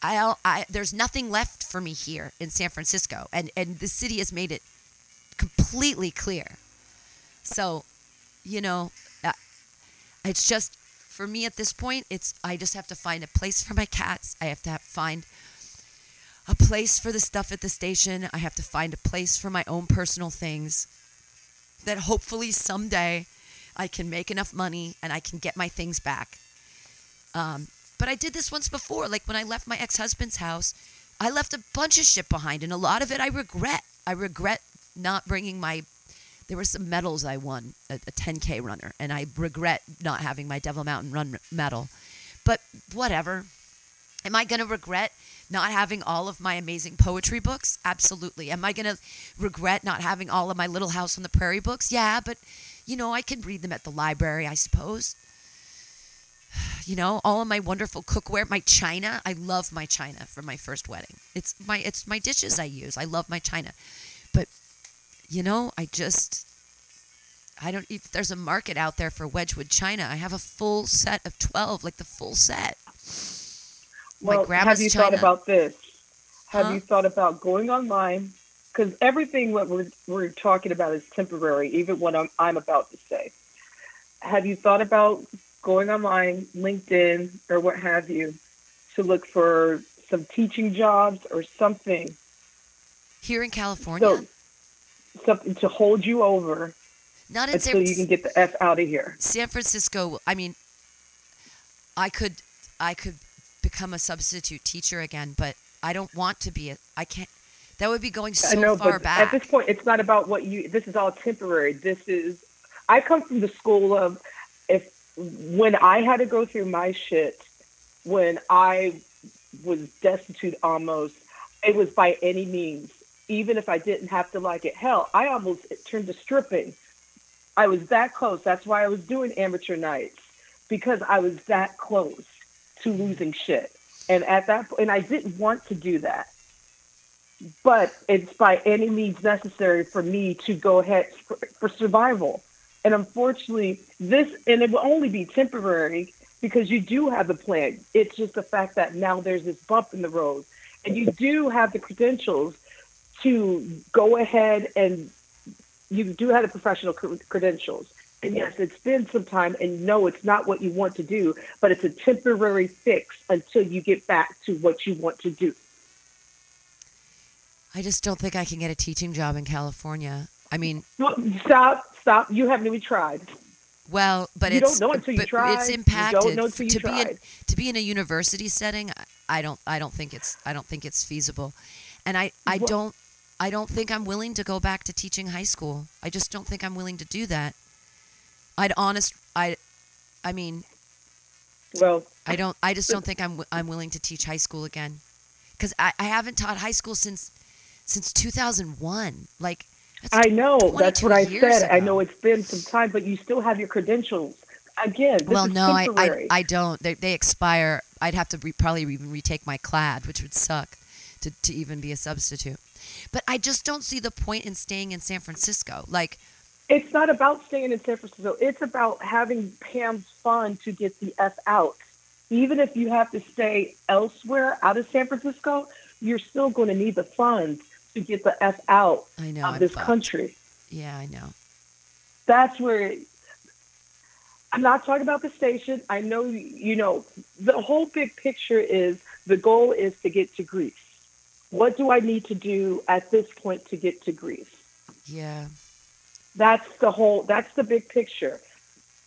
I, I there's nothing left for me here in San Francisco, and and the city has made it completely clear. So, you know, uh, it's just for me at this point. It's I just have to find a place for my cats. I have to have, find a place for the stuff at the station. I have to find a place for my own personal things. That hopefully someday I can make enough money and I can get my things back. Um, but I did this once before. Like when I left my ex husband's house, I left a bunch of shit behind, and a lot of it I regret. I regret not bringing my. There were some medals I won, a, a 10K runner, and I regret not having my Devil Mountain Run medal. But whatever. Am I going to regret not having all of my amazing poetry books? Absolutely. Am I going to regret not having all of my Little House on the Prairie books? Yeah, but you know, I can read them at the library, I suppose. You know, all of my wonderful cookware, my china. I love my china from my first wedding. It's my it's my dishes I use. I love my china. But you know, I just I don't if there's a market out there for Wedgwood china. I have a full set of 12, like the full set. Well, have you china. thought about this? Have Huh? you thought about going online? Because everything what we're, we're talking about is temporary, even what I'm, I'm about to say. Have you thought about going online, LinkedIn, or what have you, to look for some teaching jobs or something? Here in California? So, something to hold you over Not in San until you can get the F out of here. San Francisco, I mean, I could, I could become a substitute teacher again, but I don't want to be. A, I can't. That would be going so know, far back. at this point, it's not about what you. This is all temporary. This is. I come from the school of if when I had to go through my shit, when I was destitute almost, it was by any means. Even if I didn't have to like it, hell, I almost turned to stripping. I was that close. That's why I was doing amateur nights because I was that close to losing shit. And at that point, and I didn't want to do that but it's by any means necessary for me to go ahead for, for survival. And unfortunately, this, and it will only be temporary because you do have the plan. It's just the fact that now there's this bump in the road, and you do have the credentials to go ahead and you do have the professional credentials. And yes, it's been some time, and no, it's not what you want to do, but it's a temporary fix until you get back to what you want to do. I just don't think I can get a teaching job in California. I mean, Stop, stop. You haven't even tried. well, but You don't it's know until you try. it's You don't impacted know until you to be in, to be in a university setting. I- I don't I don't think it's I don't think it's feasible, and I I Well- don't I don't think I'm willing to go back to teaching high school. I just don't think I'm willing to do that. I'd honest I I mean Well, I don't. I just don't think I'm. I'm willing to teach high school again, because I, I haven't taught high school since since 2001. Like I know that's what I said. I know it's been some time, but you still have your credentials. Again, this well, no, I, I. I don't. They, they expire. I'd have to re, probably even retake my clad, which would suck to to even be a substitute. But I just don't see the point in staying in San Francisco. Like It's not about staying in San Francisco. It's about having Pam's fun to get the F out. Even if you have to stay elsewhere out of San Francisco, you're still going to need the funds to get the F out I know of I'm this fucked. country. Yeah, I know. That's where I'm not talking about the station. I know, you know, the whole big picture is the goal is to get to Greece. What do I need to do at this point to get to Greece? Yeah. That's the whole, that's the big picture.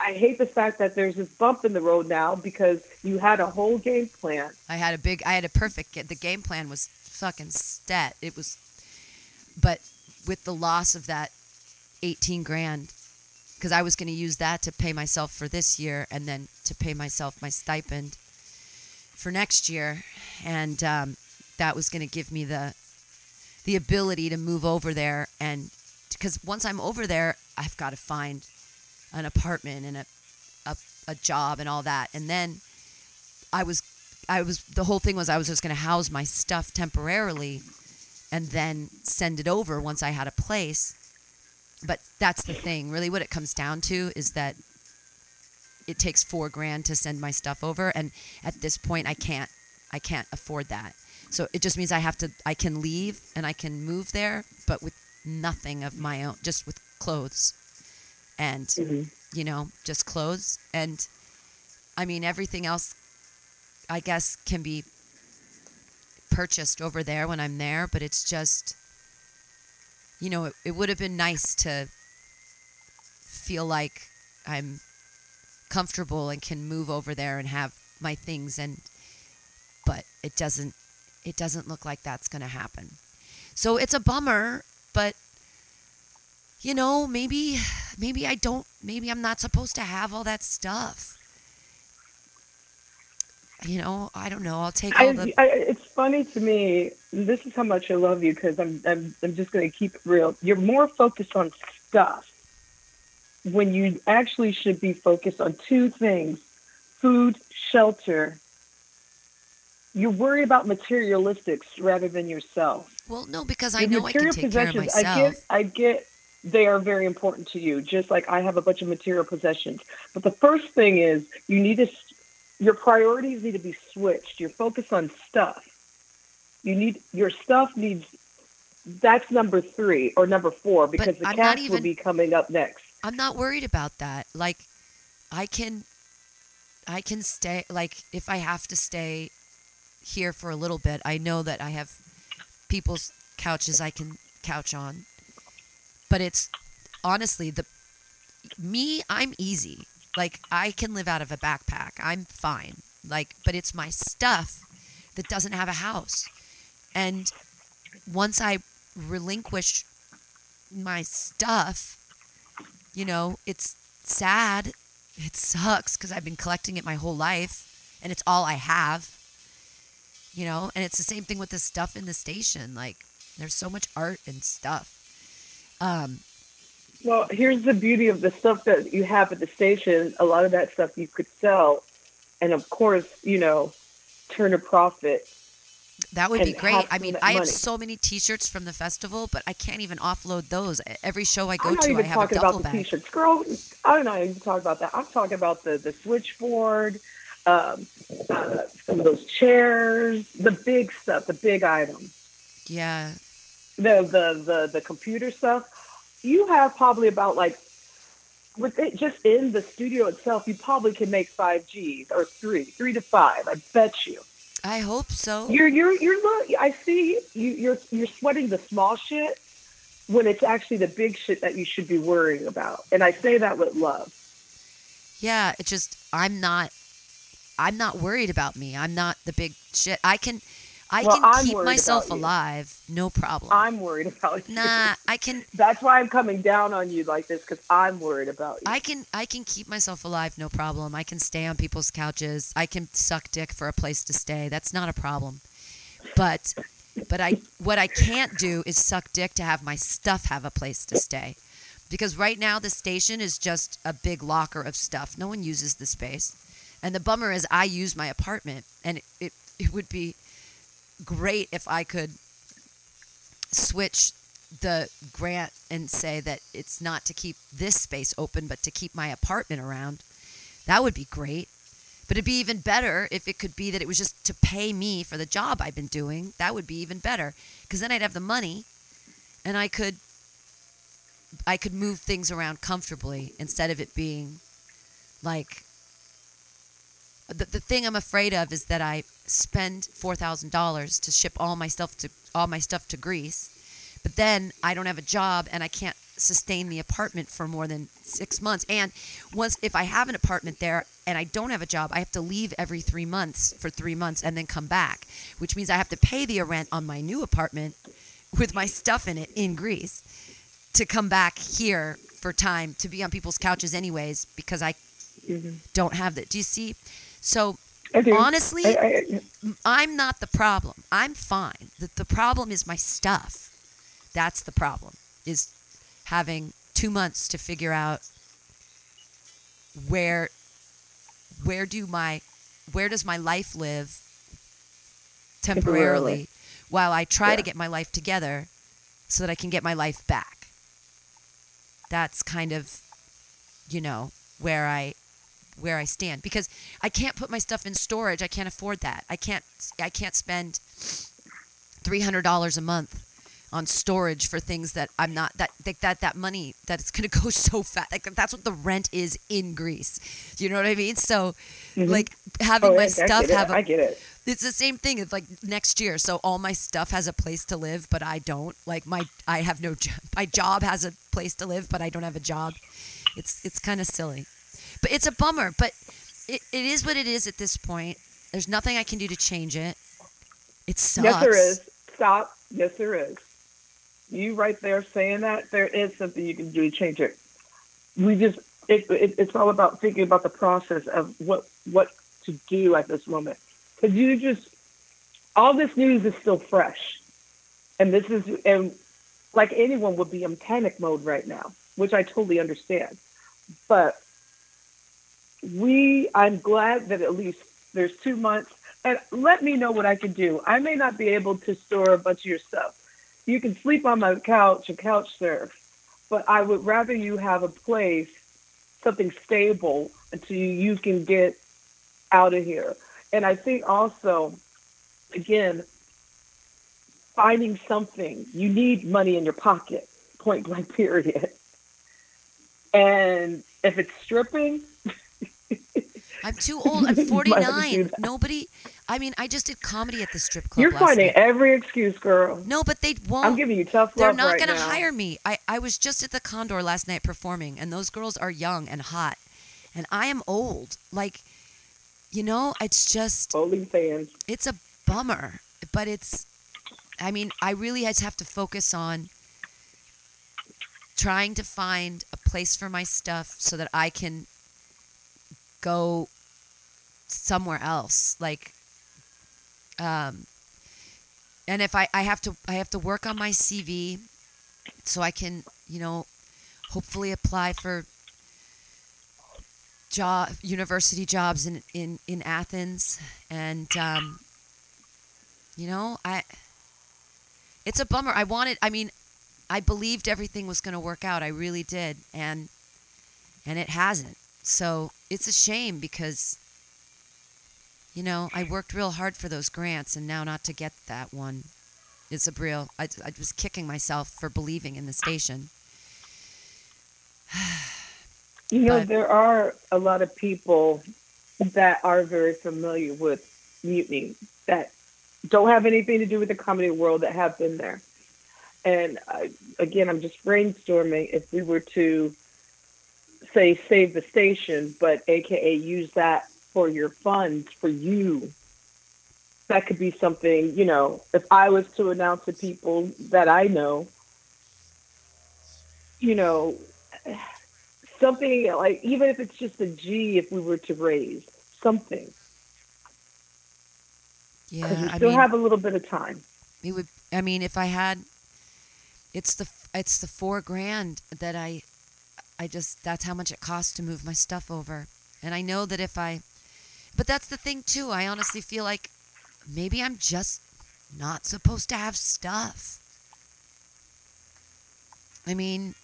I hate the fact that there's this bump in the road now because you had a whole game plan. I had a big. I had a perfect. The game plan was fucking stat. It was, but with the loss of that eighteen grand, because I was going to use that to pay myself for this year and then to pay myself my stipend for next year, and um, that was going to give me the the ability to move over there and because once I'm over there, I've got to find an apartment and a, a a job and all that, and then I was I was the whole thing was I was just going to house my stuff temporarily and then send it over once I had a place. But that's the thing. Really what it comes down to is that it takes 4 grand to send my stuff over and at this point I can't I can't afford that. So it just means I have to I can leave and I can move there but with nothing of my own just with clothes. And mm-hmm. you know just clothes. And I mean everything else I guess can be purchased over there when I'm there, but it's just you know, it, it would have been nice to feel like I'm comfortable and can move over there and have my things and but it doesn't it doesn't look like that's going to happen. So it's a bummer, but you know, maybe maybe I don't maybe I'm not supposed to have all that stuff. You know, I don't know. I'll take all I, the I, it's funny to me. This is how much I love you because I'm, I'm, I'm just going to keep it real. You're more focused on stuff when you actually should be focused on two things food, shelter. You're worried about materialistics rather than yourself. Well, no, because I Your know I can take care of myself. I get, I get they are very important to you, just like I have a bunch of material possessions. But the first thing is you need to, your priorities need to be switched. You're focused on stuff. You need, your stuff needs, that's number three or number four because the I'm not cats will be coming up next. I'm not worried about that. Like I can I can stay like if I have to stay here for a little bit, I know that I have people's couches I can couch on. But it's honestly the me, I'm easy. Like I can live out of a backpack. I'm fine. Like but it's my stuff that doesn't have a house. And once I relinquish my stuff, you know, it's sad. It sucks because I've been collecting it my whole life and it's all I have. You know, and it's the same thing with the stuff in the station. Like, there's so much art and stuff. Um, Well, here's the beauty of the stuff that you have at the station. A lot of that stuff you could sell, and of course, you know, turn a profit. that would be great. I mean, I have money. so many T-shirts from the festival, but I can't even offload those. Every show I go I'm not to, I even have a talking duffel about the bag. t-shirts, girl. I'm not even talking about that. I'm talking about the the switchboard, um, uh, some of those chairs, the big stuff, the big items, Yeah, the the the the computer stuff. You have probably about like with it just in the studio itself, you probably can make five G's or three, three to five. I bet you. I hope so. You're you're you're look. I see you. You're you're sweating the small shit when it's actually the big shit that you should be worrying about. And I say that with love. Yeah, it just I'm not I'm not worried about me. I'm not the big shit. I can I Well, can I'm keep myself alive, no problem. I'm worried about you. Nah, I can That's why I'm coming down on you like this because I'm worried about you. I can I can keep myself alive, no problem. I can stay on people's couches. I can suck dick for a place to stay. That's not a problem. But but I what I can't do is suck dick to have my stuff have a place to stay. Because right now the station is just a big locker of stuff. No one uses the space. And the bummer is I use my apartment and it, it, it would be great if I could switch the grant and say that it's not to keep this space open, but to keep my apartment around. That would be great. But it'd be even better if it could be that it was just to pay me for the job I've been doing. That would be even better because then I'd have the money and I could I could move things around comfortably instead of it being like the, the thing I'm afraid of is that I spend four thousand dollars to ship all my stuff to all my stuff to Greece, but then I don't have a job and I can't sustain the apartment for more than six months. And once if I have an apartment there and I don't have a job, I have to leave every three months for three months and then come back, which means I have to pay the rent on my new apartment with my stuff in it in Greece to come back here for time to be on people's couches anyways because I mm-hmm. don't have that. Do you see? So honestly, I- I- m- I'm not the problem. I'm fine. The, the problem is my stuff. That's the problem. Is having two months to figure out where where do my where does my life live temporarily, Temporarily. while I try to get my life together so that I can get my life back. That's kind of you know where I where I stand because I can't put my stuff in storage. I can't afford that. I can't I can't spend $300 a month on storage for things that I'm not that that that, that money that it's going to go so fast. Like that's what the rent is in Greece. You know what I mean? So Mhm. like having Oh, my I- I stuff it. have a I get it. it's the same thing. It's like next year. So all my stuff has a place to live, but I don't. Like my I have no job. My job has a place to live, but I don't have a job. It's it's kind of silly, but it's a bummer. But it, it is what it is at this point. There's nothing I can do to change it. It sucks. Yes, there is. Stop. Yes, there is. You right there saying that there is something you can do to change it. We just it, it it's all about thinking about the process of what what to do at this moment because you just all this news is still fresh, and this is and like anyone would be in panic mode right now, which I totally understand, but we I'm glad that at least there's two months and let me know what I can do. I may not be able to store a bunch of your stuff. You can sleep on my couch and couch surf, but I would rather you have a place, something stable until you can get out of here. And I think also, again, finding something, you need money in your pocket, point blank, period. And if it's stripping, I'm too old. I'm You might have to do 49. Nobody. I mean, I just did comedy at the strip club. you're finding night. every excuse, girl. No, but they won't. I'm giving you tough love. They're not right gonna hire me. I, I was just at the Condor last night performing, and those girls are young and hot, and I am old. Like, you know, it's just Bowling fans. It's a bummer, but it's. I mean, I really just have to focus on trying to find a place for my stuff so that I can go somewhere else. Like, um, and if I, I have to I have to work on my CV so I can you know hopefully apply for job university jobs in in in Athens. And um, you know I it's a bummer. I wanted I mean I believed everything was going to work out. I really did. And and it hasn't so it's a shame because you know I worked real hard for those grants and now not to get that one it's a real I, I was kicking myself for believing in the station You know, But- there are a lot of people that are very familiar with mutiny that don't have anything to do with the comedy world that have been there. And I, again, I'm just brainstorming if we were to say save the station, but AKA use that for your funds for you. That could be something, you know, if I was to announce to people that I know, you know, something like even if it's just a G, if we were to raise something, because yeah we I still mean have a little bit of time. it would I mean if I had it's the it's the 4 grand that I I just that's how much it costs to move my stuff over and I know that if I but that's the thing too I honestly feel like maybe I'm just not supposed to have stuff I mean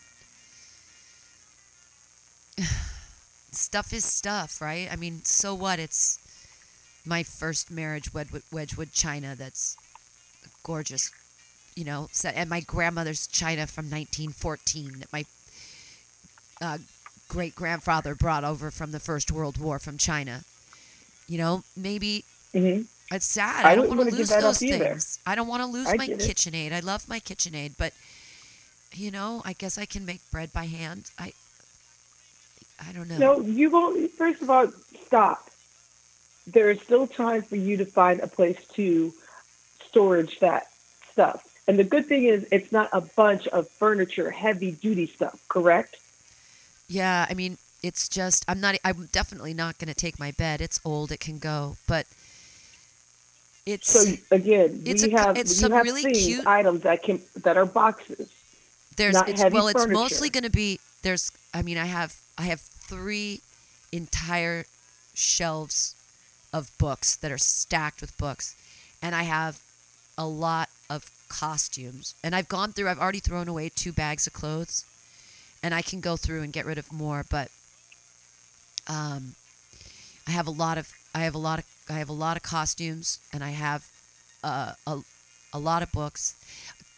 stuff is stuff, right? I mean, so what? It's my first marriage, Wedgwood, China, that's gorgeous, you know, set, and my grandmother's China from 1914 that my uh, great grandfather brought over from the First World War from China. You know, maybe Mhm. it's sad. I I, don't want to lose those either. things. I don't want to lose I my it. KitchenAid. I love my KitchenAid, but you know, I guess I can make bread by hand. I I don't know. No, you won't. First of all, stop. There is still time for you to find a place to storage that stuff. And the good thing is, it's not a bunch of furniture, heavy duty stuff. Correct? Yeah, I mean, it's just I'm not. I'm definitely not going to take my bed. It's old. It can go, but it's So again, It's we a have it's some have really cute- items that can that are boxes. there's not it's well it's mostly going to be there's i mean i have i have three entire shelves of books that are stacked with books and i have a lot of costumes and i've gone through i've already thrown away two bags of clothes and i can go through and get rid of more but um i have a lot of i have a lot of i have a lot of costumes and i have uh, a, a lot of books.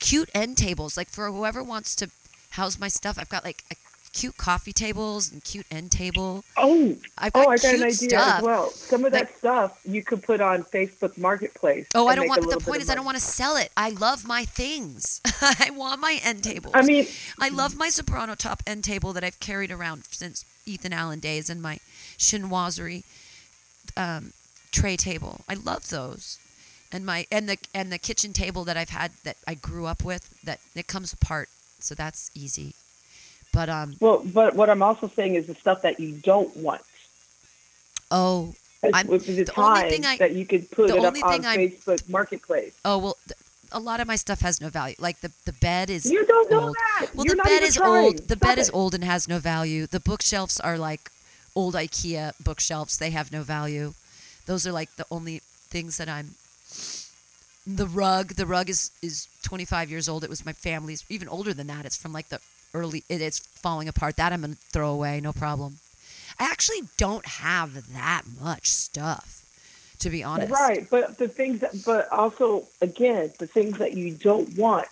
Cute end tables like for whoever wants to house my stuff i've got like a cute coffee tables and cute end table Oh, I've got oh, I got an idea stuff. as well. Some of that stuff you could put on Facebook Marketplace. oh i don't want but the point is i don't want to sell it i love my things i want my end table. I mean- i love my soprano top end table that i've carried around since ethan allen days and my chinoiserie um, tray table i love those and my and the and the kitchen table that i've had that i grew up with that it comes apart so that's easy but um Well, but what I'm also saying is the stuff that you don't want. oh I'm, the, the only thing I that you could put it up on thing I'm- Facebook Marketplace. Oh well, a lot of my stuff has no value. Like the the bed is You don't know old. that. Well, You're the bed is trying. old. The Stop bed is old and has no value. The bookshelves are like old IKEA bookshelves. They have no value. Those are like the only things that I'm. The rug. The rug is is 25 years old. It was my family's. Even older than that. It's from like the early. It, it's falling apart. That I'm gonna throw away. No problem. I actually don't have that much stuff, to be honest. Right, but the things that, but also again, the things that you don't want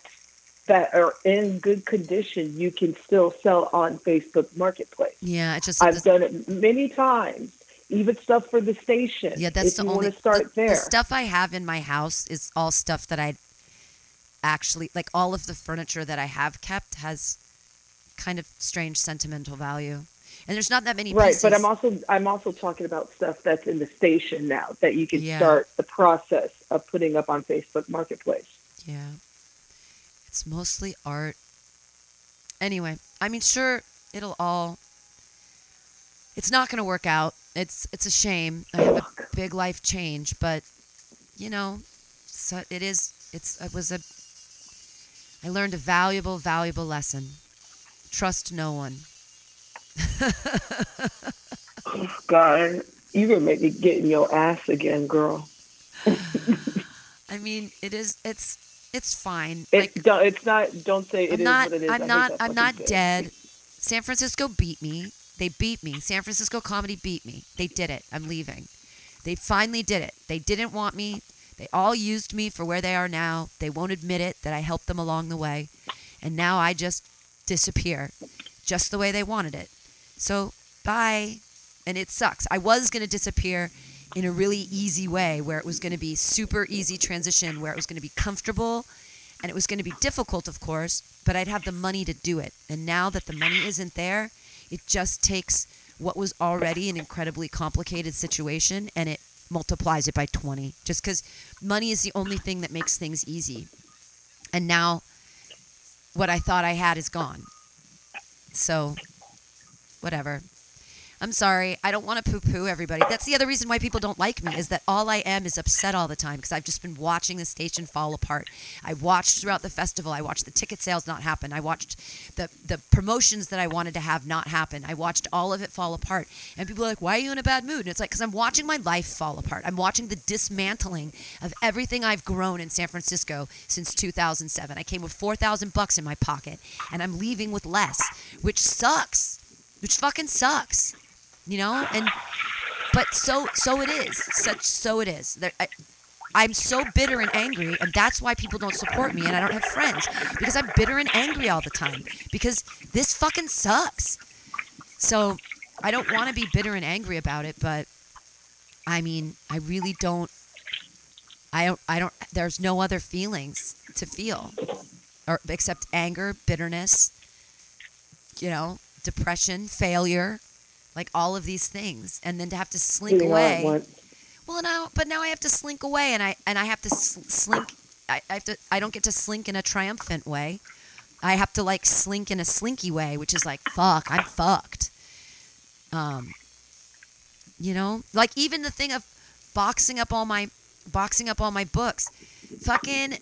that are in good condition, you can still sell on Facebook Marketplace. Yeah, it just I've done it many times. Even stuff for the station. Yeah, that's the you only want to start the, there. The stuff I have in my house is all stuff that I actually like. All of the furniture that I have kept has kind of strange sentimental value, and there's not that many right, pieces. but I'm also I'm also talking about stuff that's in the station now that you can Yeah. start the process of putting up on Facebook Marketplace. yeah, it's mostly art. Anyway, I mean, sure, it'll all. It's not going to work out. It's it's a shame. I have a big life change, but you know, so it is. It's it was a. I learned a valuable, valuable lesson. Trust no one. Oh, God, you gonna make me get in your ass again, girl. I mean, it is. It's it's fine. It's don't, it's not. Don't say it I'm is not. what it is. I I'm not. I'm not dead. San Francisco beat me. They beat me. San Francisco comedy beat me. They did it. I'm leaving. They finally did it. They didn't want me. They all used me for where they are now. They won't admit it that I helped them along the way, and now I just disappear, just the way they wanted it. So bye. And it sucks. I was gonna disappear in a really easy way, where it was gonna be super easy transition, where it was gonna be comfortable and it was going to be difficult, of course, but I'd have the money to do it. And now that the money isn't there, it just takes what was already an incredibly complicated situation and it multiplies it by 20 just because money is the only thing that makes things easy. And now what I thought I had is gone. So, whatever. I'm sorry. I don't want to poo poo everybody. That's the other reason why people don't like me is that all I am is upset all the time because I've just been watching the station fall apart. I watched throughout the festival. I watched the ticket sales not happen. I watched the, the promotions that I wanted to have not happen. I watched all of it fall apart. And people are like, why are you in a bad mood? And it's like, because I'm watching my life fall apart. I'm watching the dismantling of everything I've grown in San Francisco since 2007. I came with 4,000 bucks in my pocket and I'm leaving with less, which sucks. Which fucking sucks you know? And but so so it is. Such so it is. There, I, i'm so bitter and angry and that's why people don't support me and i don't have friends. Because i'm bitter and angry all the time. Because this fucking sucks. So i don't want to be bitter and angry about it but i mean i really don't i don't i don't there's no other feelings to feel. Or except anger bitterness you know depression failure like all of these things and then to have to slink all at away well now but now i have to slink away and i and i have to slink I, I have to i don't get to slink in a triumphant way I have to like slink in a slinky way, which is like fuck, I'm fucked. Um, you know, like even the thing of boxing up all my boxing up all my books. Fucking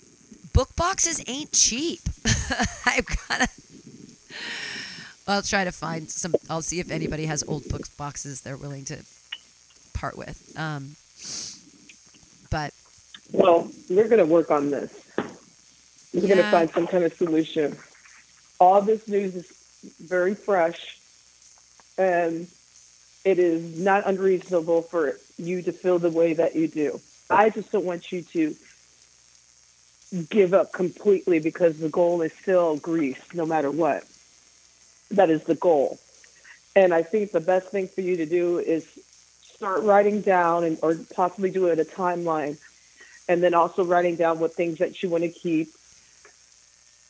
book boxes ain't cheap. I've gotta. I'll try to find some. I'll see if anybody has old book boxes they're willing to part with. Um, but Well, we're going to work on this. We're going to find some kind of solution. All this news is very fresh, and it is not unreasonable for you to feel the way that you do. I just don't want you to give up completely because the goal is still Greece, no matter what. That is the goal. And I think the best thing for you to do is start writing down and or possibly do it a timeline and then also writing down what things that you want to keep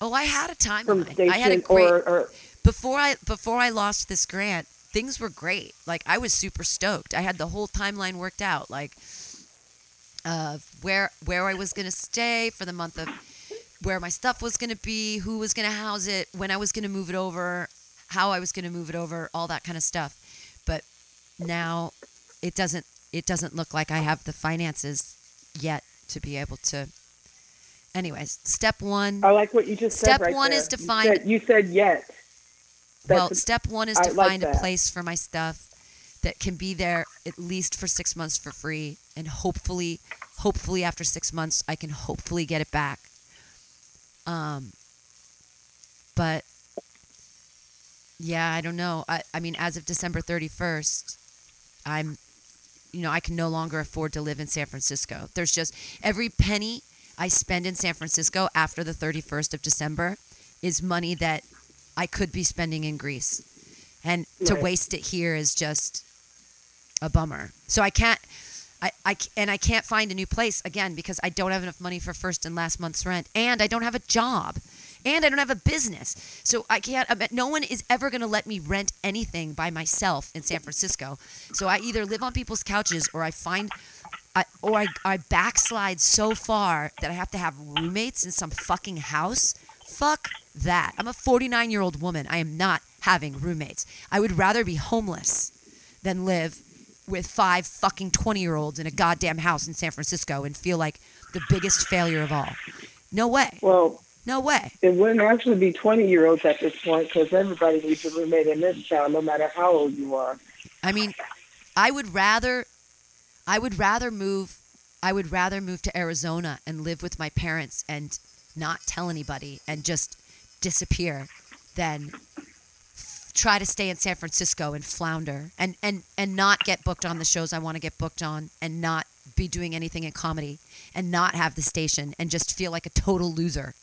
oh, I had a timeline. I had a great or, or before I before I lost this grant. Things were great. Like I was super stoked. I had the whole timeline worked out. Like uh, where where I was gonna stay for the month of where my stuff was gonna be, who was gonna house it, when I was gonna move it over, how I was gonna move it over, all that kind of stuff. But now it doesn't it doesn't look like I have the finances yet to be able to. Anyways, step one. I like what you just Step said right one there. is to You find- said- you said yet. well, That's- step one is I to like find a place for my stuff that can be there at least for six months for free, and hopefully, hopefully after six months, I can hopefully get it back. Um, but yeah, I don't know. I, I mean, as of December thirty first, I'm, you know, I can no longer afford to live in San Francisco. There's just every penny I spend in San Francisco after the thirty first of December is money that I could be spending in Greece. And to waste it here is just a bummer. So I can't I, I and I can't find a new place again because I don't have enough money for first and last month's rent and I don't have a job and I don't have a business. So I can't no one is ever going to let me rent anything by myself in San Francisco. So I either live on people's couches or I find I, or I, I backslide so far that I have to have roommates in some fucking house. Fuck that. I'm a 49 year old woman. I am not having roommates. I would rather be homeless than live with five fucking 20 year olds in a goddamn house in San Francisco and feel like the biggest failure of all. No way. Well, no way. It wouldn't actually be 20 year olds at this point because everybody needs a roommate in this town, no matter how old you are. I mean, I would rather I would rather move I would rather move to Arizona and live with my parents and not tell anybody and just disappear than try to stay in San Francisco and flounder and and and not get booked on the shows I want to get booked on and not be doing anything in comedy and not have the station and just feel like a total loser.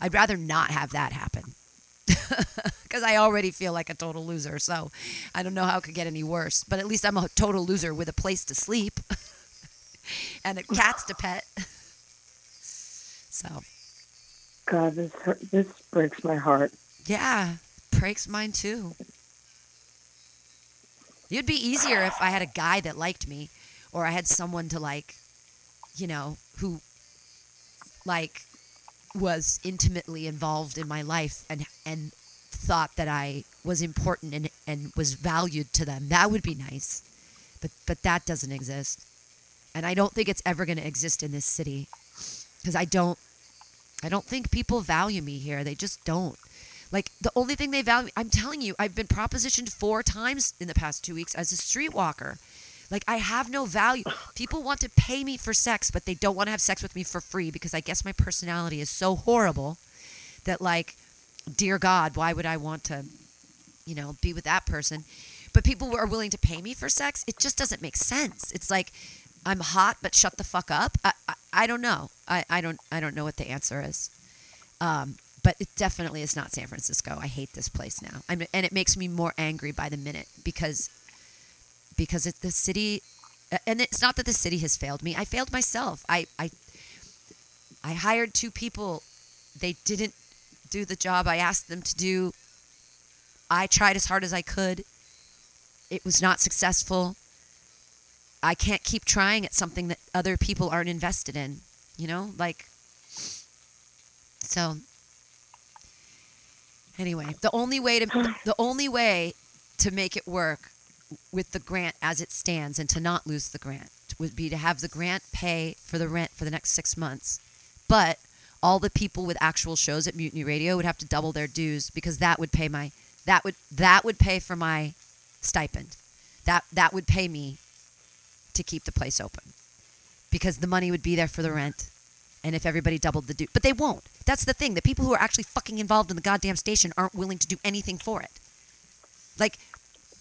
I'd rather not have that happen. because I already feel like a total loser. So I don't know how it could get any worse. But at least I'm a total loser with a place to sleep and a cats to pet. So God, this hurt, this breaks my heart. yeah, breaks mine too. It'd be easier if I had a guy that liked me, or I had someone to like, you know, who like was intimately involved in my life and and thought that I was important and and was valued to them. That would be nice. But but that doesn't exist. And I don't think it's ever going to exist in this city cuz I don't I don't think people value me here. They just don't. Like the only thing they value I'm telling you, I've been propositioned 4 times in the past 2 weeks as a streetwalker. Like I have no value. People want to pay me for sex, but they don't want to have sex with me for free because I guess my personality is so horrible that like dear god, why would I want to you know, be with that person? But people are willing to pay me for sex. It just doesn't make sense. It's like I'm hot, but shut the fuck up. I, I, I don't know. I, I don't I don't know what the answer is. Um, but it definitely is not San Francisco. I hate this place now, I'm, and it makes me more angry by the minute because because it, the city, and it's not that the city has failed me. I failed myself. I I I hired two people. They didn't do the job I asked them to do. I tried as hard as I could. It was not successful. I can't keep trying at something that other people aren't invested in, you know? Like so Anyway, the only way to the only way to make it work with the grant as it stands and to not lose the grant would be to have the grant pay for the rent for the next six months, but all the people with actual shows at Mutiny Radio would have to double their dues because that would pay my that would that would pay for my stipend. That that would pay me to keep the place open because the money would be there for the rent. And if everybody doubled the due, but they won't. That's the thing. The people who are actually fucking involved in the goddamn station aren't willing to do anything for it. Like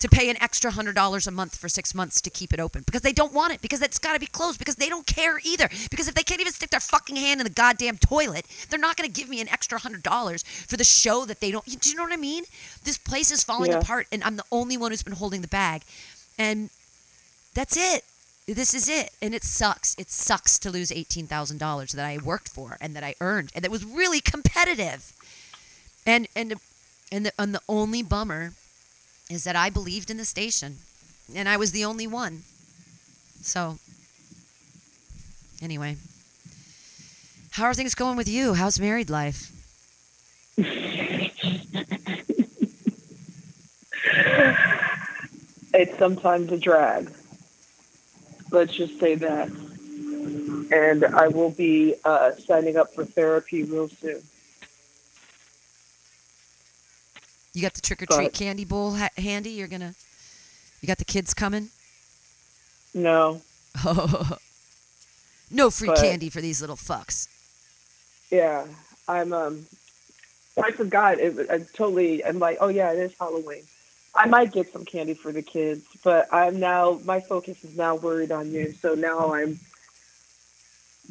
to pay an extra hundred dollars a month for six months to keep it open because they don't want it because it's got to be closed because they don't care either. Because if they can't even stick their fucking hand in the goddamn toilet they're not going to give me an extra hundred dollars for the show that they don't do you know what i mean? This place is falling Yeah. apart and i'm the only one who's been holding the bag. And that's it. This is it. And it sucks. It sucks to lose $18000 that i worked for and that i earned and that was really competitive. And and and the, and the only bummer is that I believed in the station and I was the only one. So, anyway, how are things going with you? How's married life? It's sometimes a drag. Let's just say that. And I will be uh, signing up for therapy real soon. You got the trick or treat candy bowl ha- handy? You're gonna, you got the kids coming? No. no free But- candy for these little fucks. Yeah, I'm. Um, I forgot. It, I totally. I'm like, oh yeah, it is Halloween. I might get some candy for the kids, but I'm now. My focus is now worried on you. So now I'm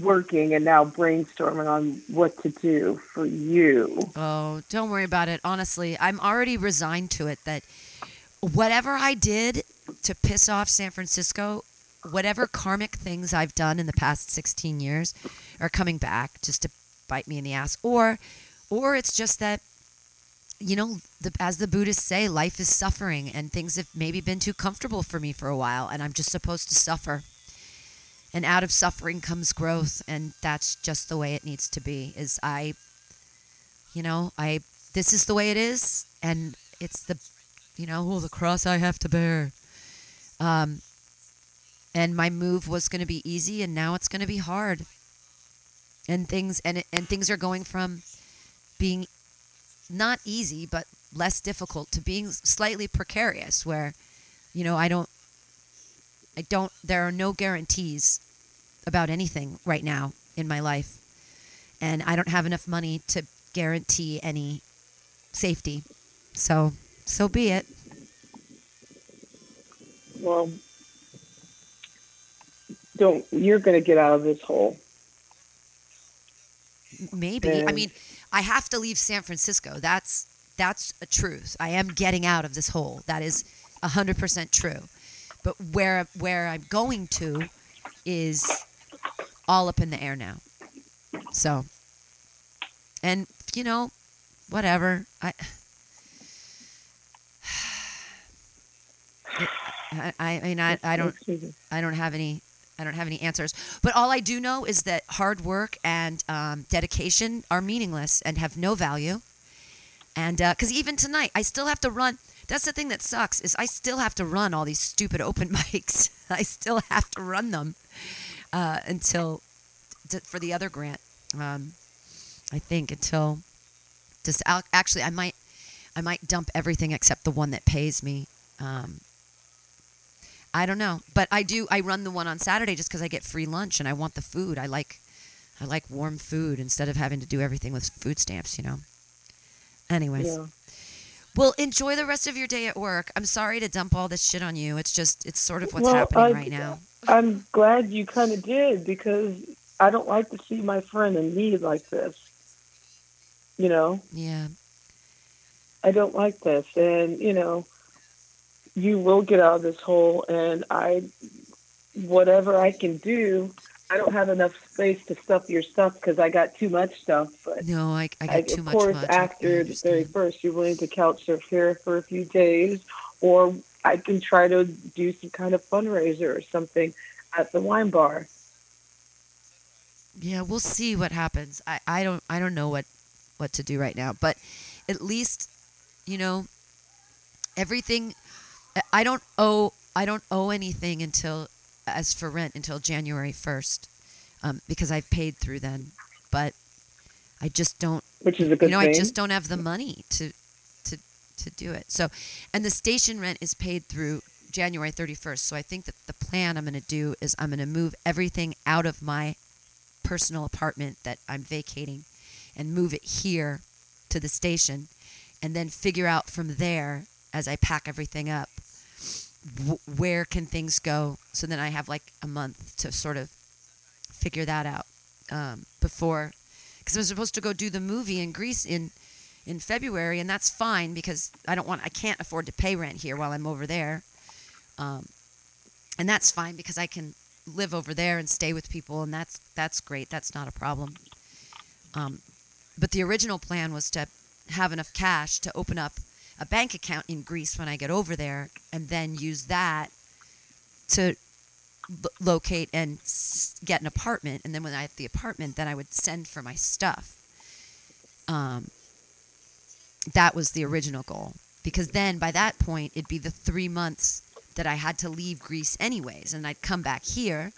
working and now brainstorming on what to do for you. Oh, don't worry about it. Honestly, I'm already resigned to it that whatever I did to piss off San Francisco, whatever karmic things I've done in the past 16 years are coming back just to bite me in the ass or or it's just that you know, the, as the Buddhists say, life is suffering and things have maybe been too comfortable for me for a while and I'm just supposed to suffer. And out of suffering comes growth and that's just the way it needs to be. Is I you know, I this is the way it is and it's the you know, oh, the cross I have to bear. Um and my move was going to be easy and now it's going to be hard. And things and it, and things are going from being not easy but less difficult to being slightly precarious where you know, I don't I don't there are no guarantees about anything right now in my life. And I don't have enough money to guarantee any safety. So, so be it. Well, don't. You're going to get out of this hole. Maybe. I mean, I have to leave San Francisco. That's that's a truth. I am getting out of this hole. That is 100% true. But where where I'm going to is all up in the air now. So, and you know, whatever. I I, I mean, I, I don't, I don't have any, I don't have any answers. But all I do know is that hard work and um, dedication are meaningless and have no value. And because even tonight, I still have to run. That's the thing that sucks is I still have to run all these stupid open mics. I still have to run them uh, until t- for the other grant. Um, I think until just actually I might I might dump everything except the one that pays me. Um, I don't know, but I do. I run the one on Saturday just because I get free lunch and I want the food. I like, I like warm food instead of having to do everything with food stamps. You know. Anyways, Yeah. Well, enjoy the rest of your day at work. I'm sorry to dump all this shit on you. It's just, it's sort of what's Well, happening I- right now. I'm glad you kind of did because I don't like to see my friend in need like this. You know, Yeah. I don't like this, and you know, you will get out of this hole, and I, whatever I can do. I don't have enough space to stuff your stuff because I got too much stuff. But No, I, I got I, too of much. course, much. After the very first, you're willing to couch surf here for a few days, or I can try to do some kind of fundraiser or something at the wine bar. Yeah, we'll see what happens. I, I don't I don't know what what to do right now, but at least you know, everything. I don't owe. I don't owe anything until, as for rent, until January first, um, because I've paid through then. But I just don't. Which is a good You know, I just don't have the money to, to, to do it. So, and the station rent is paid through January thirty first. So I think that the plan I'm going to do is I'm going to move everything out of my personal apartment that I'm vacating, and move it here to the station, and then figure out from there as I pack everything up where can things go? So then i have like a month to sort of figure that out um, before because i'm supposed to go do the movie in greece in in february and that's fine because i don't want i can't afford to pay rent here while i'm over there um, and that's fine because i can live over there and stay with people and that's that's great that's not a problem. Um, but the original plan was to have enough cash to open up a bank account in Greece when I get over there, and then use that to lo- locate and s- get an apartment. And then when I have the apartment, then I would send for my stuff. Um, that was the original goal because then by that point it'd be the three months that I had to leave Greece anyways, and I'd come back here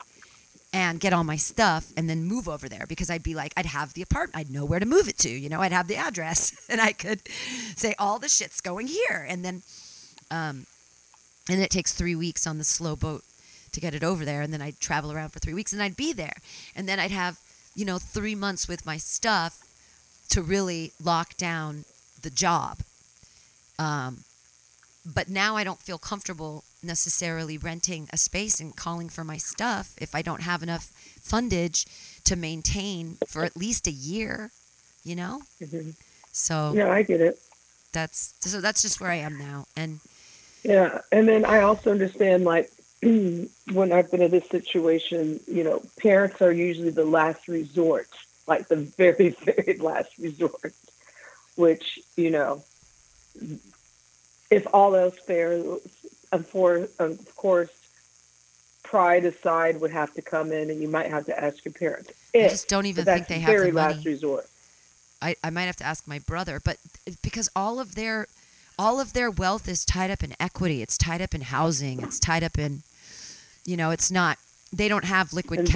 and get all my stuff and then move over there because I'd be like, I'd have the apartment, I'd know where to move it to, you know, I'd have the address and I could say all the shit's going here. And then, um, and it takes three weeks on the slow boat to get it over there. And then I'd travel around for three weeks and I'd be there. And then I'd have, you know, three months with my stuff to really lock down the job. Um, but now I don't feel comfortable necessarily renting a space and calling for my stuff if I don't have enough fundage to maintain for at least a year, you know? Mm-hmm. So Yeah, I get it. that's so that's just where I am now. And Yeah, and then I also understand like when I've been in this situation, you know, parents are usually the last resort, like the very, very last resort, which you know, if all else fails, of course, of course, pride aside would have to come in, and you might have to ask your parents. I just don't even think they have the very money. last resort. I, I might have to ask my brother, but because all of their all of their wealth is tied up in equity. It's tied up in housing. It's tied up in you know, it's not they don't have liquid cash.